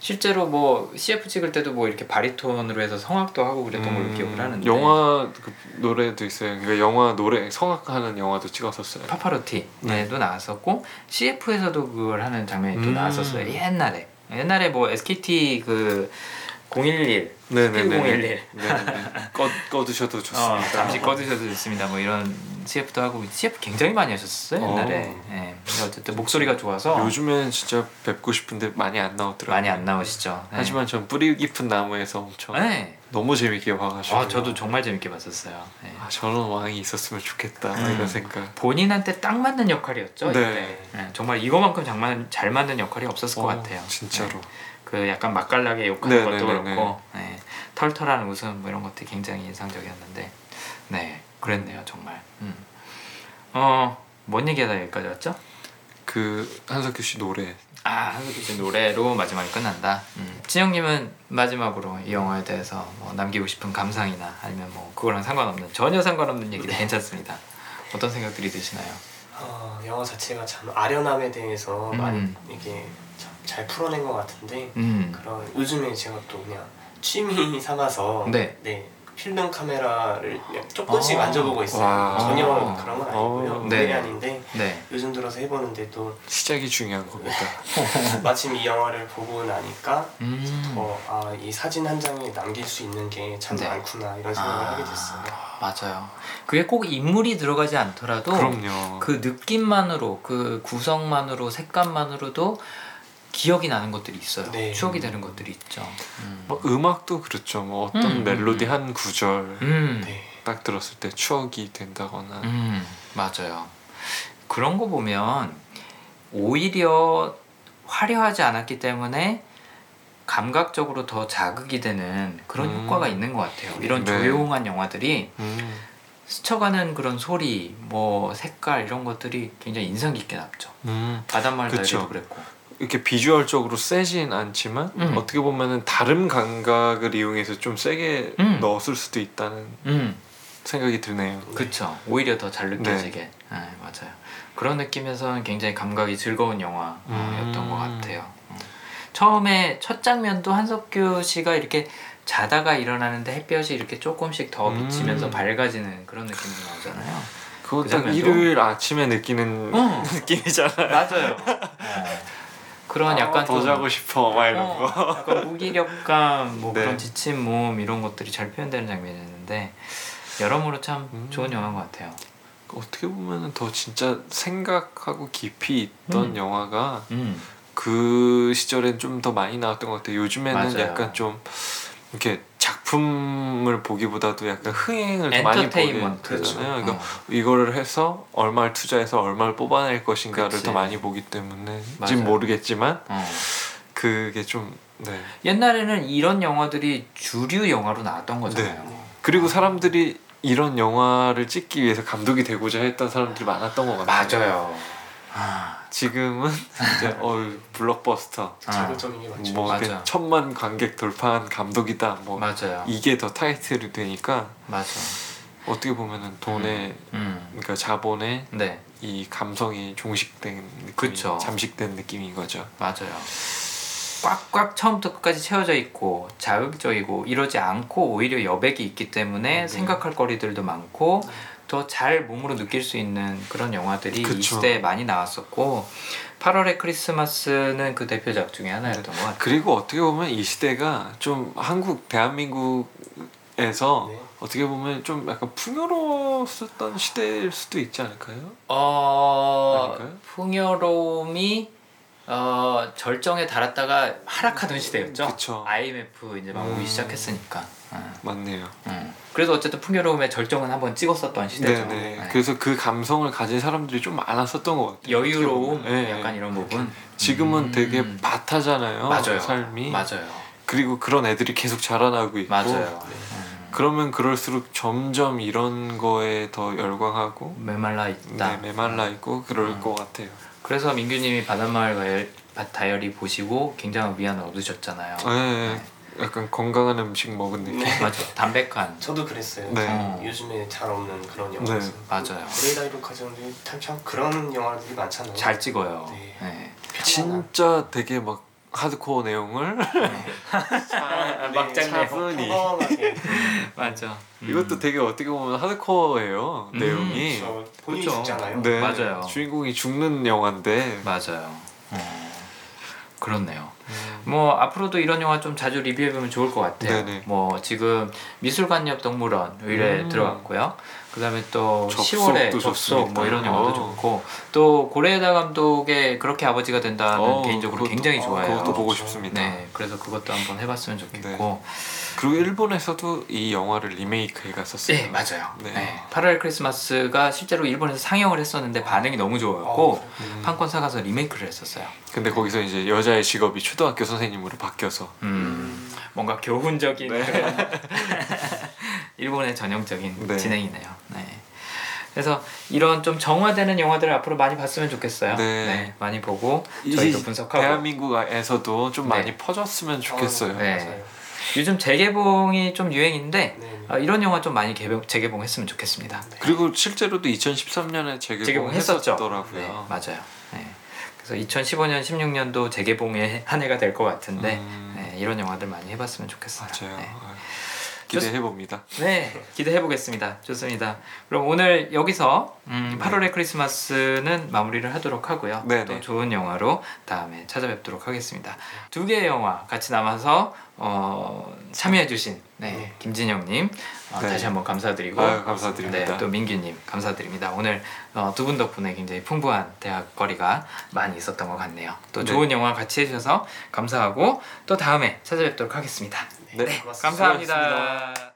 실제로 뭐 CF 찍을 때도 뭐 이렇게 바리톤으로 해서 성악도 하고 그랬던 걸로 음, 기억을 하는데 영화 그 노래도 있어요. 그러니까 영화 노래 성악하는 영화도 찍었었어요. 파파로티에도 네. 나왔었고 CF에서도 그걸 하는 장면이 또 음. 나왔었어요. 옛날에 옛날에 뭐 SKT 그 011 네네네. 011 네네네. 꺼 꺼두셔도 어, 좋습니다. 잠시 꺼두셔도 좋습니다. 뭐 이런 CF도 하고 CF 굉장히 많이 하셨어요 옛날에. 어. 예. 근데 어쨌든 목소리가 좋아서 요즘엔 진짜 뵙고 싶은데 많이 안 나오더라고요. 많이 안 나오시죠. 네. 하지만 전 뿌리 깊은 나무에서 엄청 네. 너무 재밌게 봐가지고. 아 저도 정말 재밌게 봤었어요. 네. 아, 저런 왕이 있었으면 좋겠다 막 음. 이런 생각. 본인한테 딱 맞는 역할이었죠. 네. 네, 정말 이거만큼 장만, 잘 맞는 역할이 없었을 것 어, 같아요. 진짜로. 네. 그 약간 맛깔나게 욕하는 네, 것도 네, 네, 그렇고 네. 털털한 웃음 뭐 이런 것들이 굉장히 인상적이었는데 네 그랬네요 정말. 음. 어뭔 얘기하다 여기까지 왔죠? 그 한석규 씨 노래. 아 한석규 씨 노래로 마지막에 끝난다. 음. 진영님은 마지막으로 이 영화에 대해서 뭐 남기고 싶은 감상이나 아니면 뭐 그거랑 상관없는 전혀 상관없는 얘기도 괜찮습니다. 어떤 생각들이 드시나요? 어, 영화 자체가 참 아련함에 대해서 음. 많이 이게 참 잘 풀어낸 것 같은데 음. 그런 요즘에 제가 또 그냥 취미 <laughs> 삼아서 네. 필름 카메라를 조금씩 아. 만져보고 있어요. 와. 전혀 아. 그런 건 아니고요. 어. 네. 네. 아닌데 네. 요즘 들어서 해보는데 또 시작이 중요한 겁니다. <laughs> 마침 이 영화를 보고 나니까 음. 어, 아, 이 사진 한 장에 남길 수 있는 게 참 네. 많구나 이런 생각을 아, 하게 됐어요. 맞아요. 그게 꼭 인물이 들어가지 않더라도 그럼요. 그 느낌만으로 그 구성만으로 색감만으로도 기억이 나는 것들이 있어요. 네. 추억이 되는 것들이 있죠. 음. 뭐 음악도 그렇죠. 뭐 어떤 음, 멜로디 음. 한 구절 음. 네. 딱 들었을 때 추억이 된다거나. 음, 맞아요. 그런 거 보면 오히려 화려하지 않았기 때문에 감각적으로 더 자극이 되는 그런 음. 효과가 있는 것 같아요. 이런 네. 조용한 영화들이 음. 스쳐가는 그런 소리, 뭐 색깔 이런 것들이 굉장히 인상 깊게 남죠. 음. 바닷마을 그쵸. 다이리도 그랬고. 이렇게 비주얼적으로 세진 않지만 음. 어떻게 보면은 다른 감각을 이용해서 좀 세게 음. 넣었을 수도 있다는 음, 생각이 드네요. 그쵸. 오히려 더 잘 느껴지게. 네, 맞아요. 그런 느낌에서는 굉장히 감각이 즐거운 영화였던 음. 것 같아요. 음. 처음에 첫 장면도 한석규 씨가 이렇게 자다가 일어나는데 햇볕이 이렇게 조금씩 더 음. 비치면서 밝아지는 그런 느낌이 나오잖아요. 그거 그 일요일 아침에 느끼는 어. <laughs> 느낌이잖아요. 맞아요. <laughs> 그런 약간 아, 더 좀- 자고 싶어 막 이런 어, 거. 약간 무기력감, 뭐 네. 그런 지친 몸 이런 것들이 잘 표현되는 장면이었는데 여러모로 참 음. 좋은 영화인 것 같아요. 어떻게 보면은 더 진짜 생각하고 깊이 있던 음. 영화가 음, 그 시절엔 좀 더 많이 나왔던 것 같아요. 요즘에는 맞아요. 약간 좀 이렇게 작품을 보기보다도 약간 흥행을 더 많이 보게 엔터테인먼트. 되잖아요. 그러니까 어, 이거를 해서 얼마를 투자해서 얼마를 뽑아낼 것인가를 그치. 더 많이 보기 때문에 맞아요. 지금 모르겠지만 어. 그게 좀 네. 옛날에는 이런 영화들이 주류 영화로 나왔던 거잖아요. 네. 그리고 사람들이 이런 영화를 찍기 위해서 감독이 되고자 했던 사람들이 많았던 것 같아요. 맞아요. 아, 지금은 <laughs> 이제 어 블록버스터 아, 자극적인 게 많죠. 뭐 맞아. 천만 관객 돌파한 감독이다 뭐 맞아요. 이게 더 타이틀이 되니까 맞아. 어떻게 보면은 돈에 음, 그러니까 자본에 네, 이 감성이 종식된 느낌, 그쵸. 잠식된 느낌인 거죠. 맞아요. 꽉꽉 처음부터 끝까지 채워져 있고 자극적이고 이러지 않고 오히려 여백이 있기 때문에 네. 생각할 거리들도 많고 더 잘 몸으로 느낄 수 있는 그런 영화들이 이 그쵸. 시대에 많이 나왔었고 8월의 크리스마스는 그 대표작 중에 하나였던 것 같아요. 그리고 어떻게 보면 이 시대가 좀 한국 대한민국에서 네. 어떻게 보면 좀 약간 풍요로웠었던 시대일 수도 있지 않을까요? 어 아닐까요? 풍요로움이 어 절정에 달았다가 하락하던 시대였죠. 그쵸. IMF 이제 막 오기 음. 시작했으니까. 어, 맞네요. 어. 그래도 어쨌든 풍요로움의 절정은 한번 찍었었던 시대죠. 네네. 네. 그래서 그 감성을 가진 사람들이 좀 많았었던 것 같아요. 여유로움. 네, 약간 네. 이런 부분. 지금은 음. 되게 바타잖아요. 맞아요. 삶이. 맞아요. 그리고 그런 애들이 계속 자라나고 있고. 맞아요. 네. 음. 그러면 그럴수록 점점 이런 거에 더 열광하고 메말라 있다. 네, 메말라 있고 그럴 음. 것 같아요. 그래서 민규님이 바닷마을 다이어리 보시고 굉장한 위안을 얻으셨잖아요. 네, 약간 건강한 음식 먹은 느낌. 네. 맞아. 담백한. 저도 그랬어요. 네. 어. 요즘에 잘 없는 그런 네. 영화였어요. 맞아요. 브레이다이로 가정들이 참 그런 영화들이 많잖아요. 잘 찍어요. 네. 네. 진짜 되게 막 하드코어 내용을 아, 막장 내용. 차분히. 평범하게 맞아. 음. 이것도 되게 어떻게 보면 하드코어예요 음. 내용이. 저 본인이. 죽잖아요. 네, 맞아요. 주인공이 죽는 영화인데 맞아요. 어. 그렇네요. 음, 뭐 앞으로도 이런 영화 좀 자주 리뷰해보면 좋을 것 같아요. 네네. 뭐 지금 미술관역 동물원 의뢰 음. 들어갔고요. 그다음에 또 접속도 10월에 접속 좋습니다. 뭐 이런 영화도 어. 좋고 또 고레에다 감독의 그렇게 아버지가 된다는 어, 개인적으로 그것도- 굉장히 어, 좋아해요. 그것도 보고. 싶습니다. 네, 그래서 그것도 한번 해봤으면 좋겠고. 그리고 일본에서도 이 영화를 리메이크 해갔었어요. 네, 맞아요. 네. 네. 8월 크리스마스가 실제로 일본에서 상영을 했었는데 반응이 너무 좋았고 어, 음. 판권 사가서 리메이크를 했었어요. 근데 거기서 이제 여자의 직업이 초등학교 선생님으로 바뀌어서 음, 뭔가 교훈적인 네. 그런 <laughs> 일본의 전형적인 네. 진행이네요. 네. 그래서 이런 좀 정화되는 영화들을 앞으로 많이 봤으면 좋겠어요. 네. 많이 보고 이 저희도 분석하고 대한민국에서도 좀 네. 많이 퍼졌으면 좋겠어요. 어, 네. 맞아요. 요즘 재개봉이 좀 유행인데 네. 어, 이런 영화 좀 많이 개봉, 재개봉했으면 좋겠습니다. 그리고 실제로도 2013년에 재개봉했었죠. 재개봉했었더라고요. 네, 맞아요. 네. 그래서 2015년, 16년도 재개봉의 한 해가 될 것 같은데 음, 네, 이런 영화들 많이 해봤으면 좋겠어요. 맞아요. 네. 기대해 봅니다. 네, 기대해 보겠습니다. 좋습니다. 그럼 오늘 여기서 음, 8월의 크리스마스는 마무리를 하도록 하고요. 네, 또 네. 좋은 영화로 다음에 찾아뵙도록 하겠습니다. 두 개의 영화 같이 남아서 어, 참여해주신 네, 네. 김진영님 어, 네. 다시 한번 감사드리고 아유, 감사드립니다. 네, 또 민규님 감사드립니다. 오늘 어, 두분 덕분에 굉장히 풍부한 대학거리가 많이 있었던 것 같네요. 또 네. 좋은 영화 같이 해주셔서 감사하고 또 다음에 찾아뵙도록 하겠습니다. 네. 고맙습니다. 감사합니다.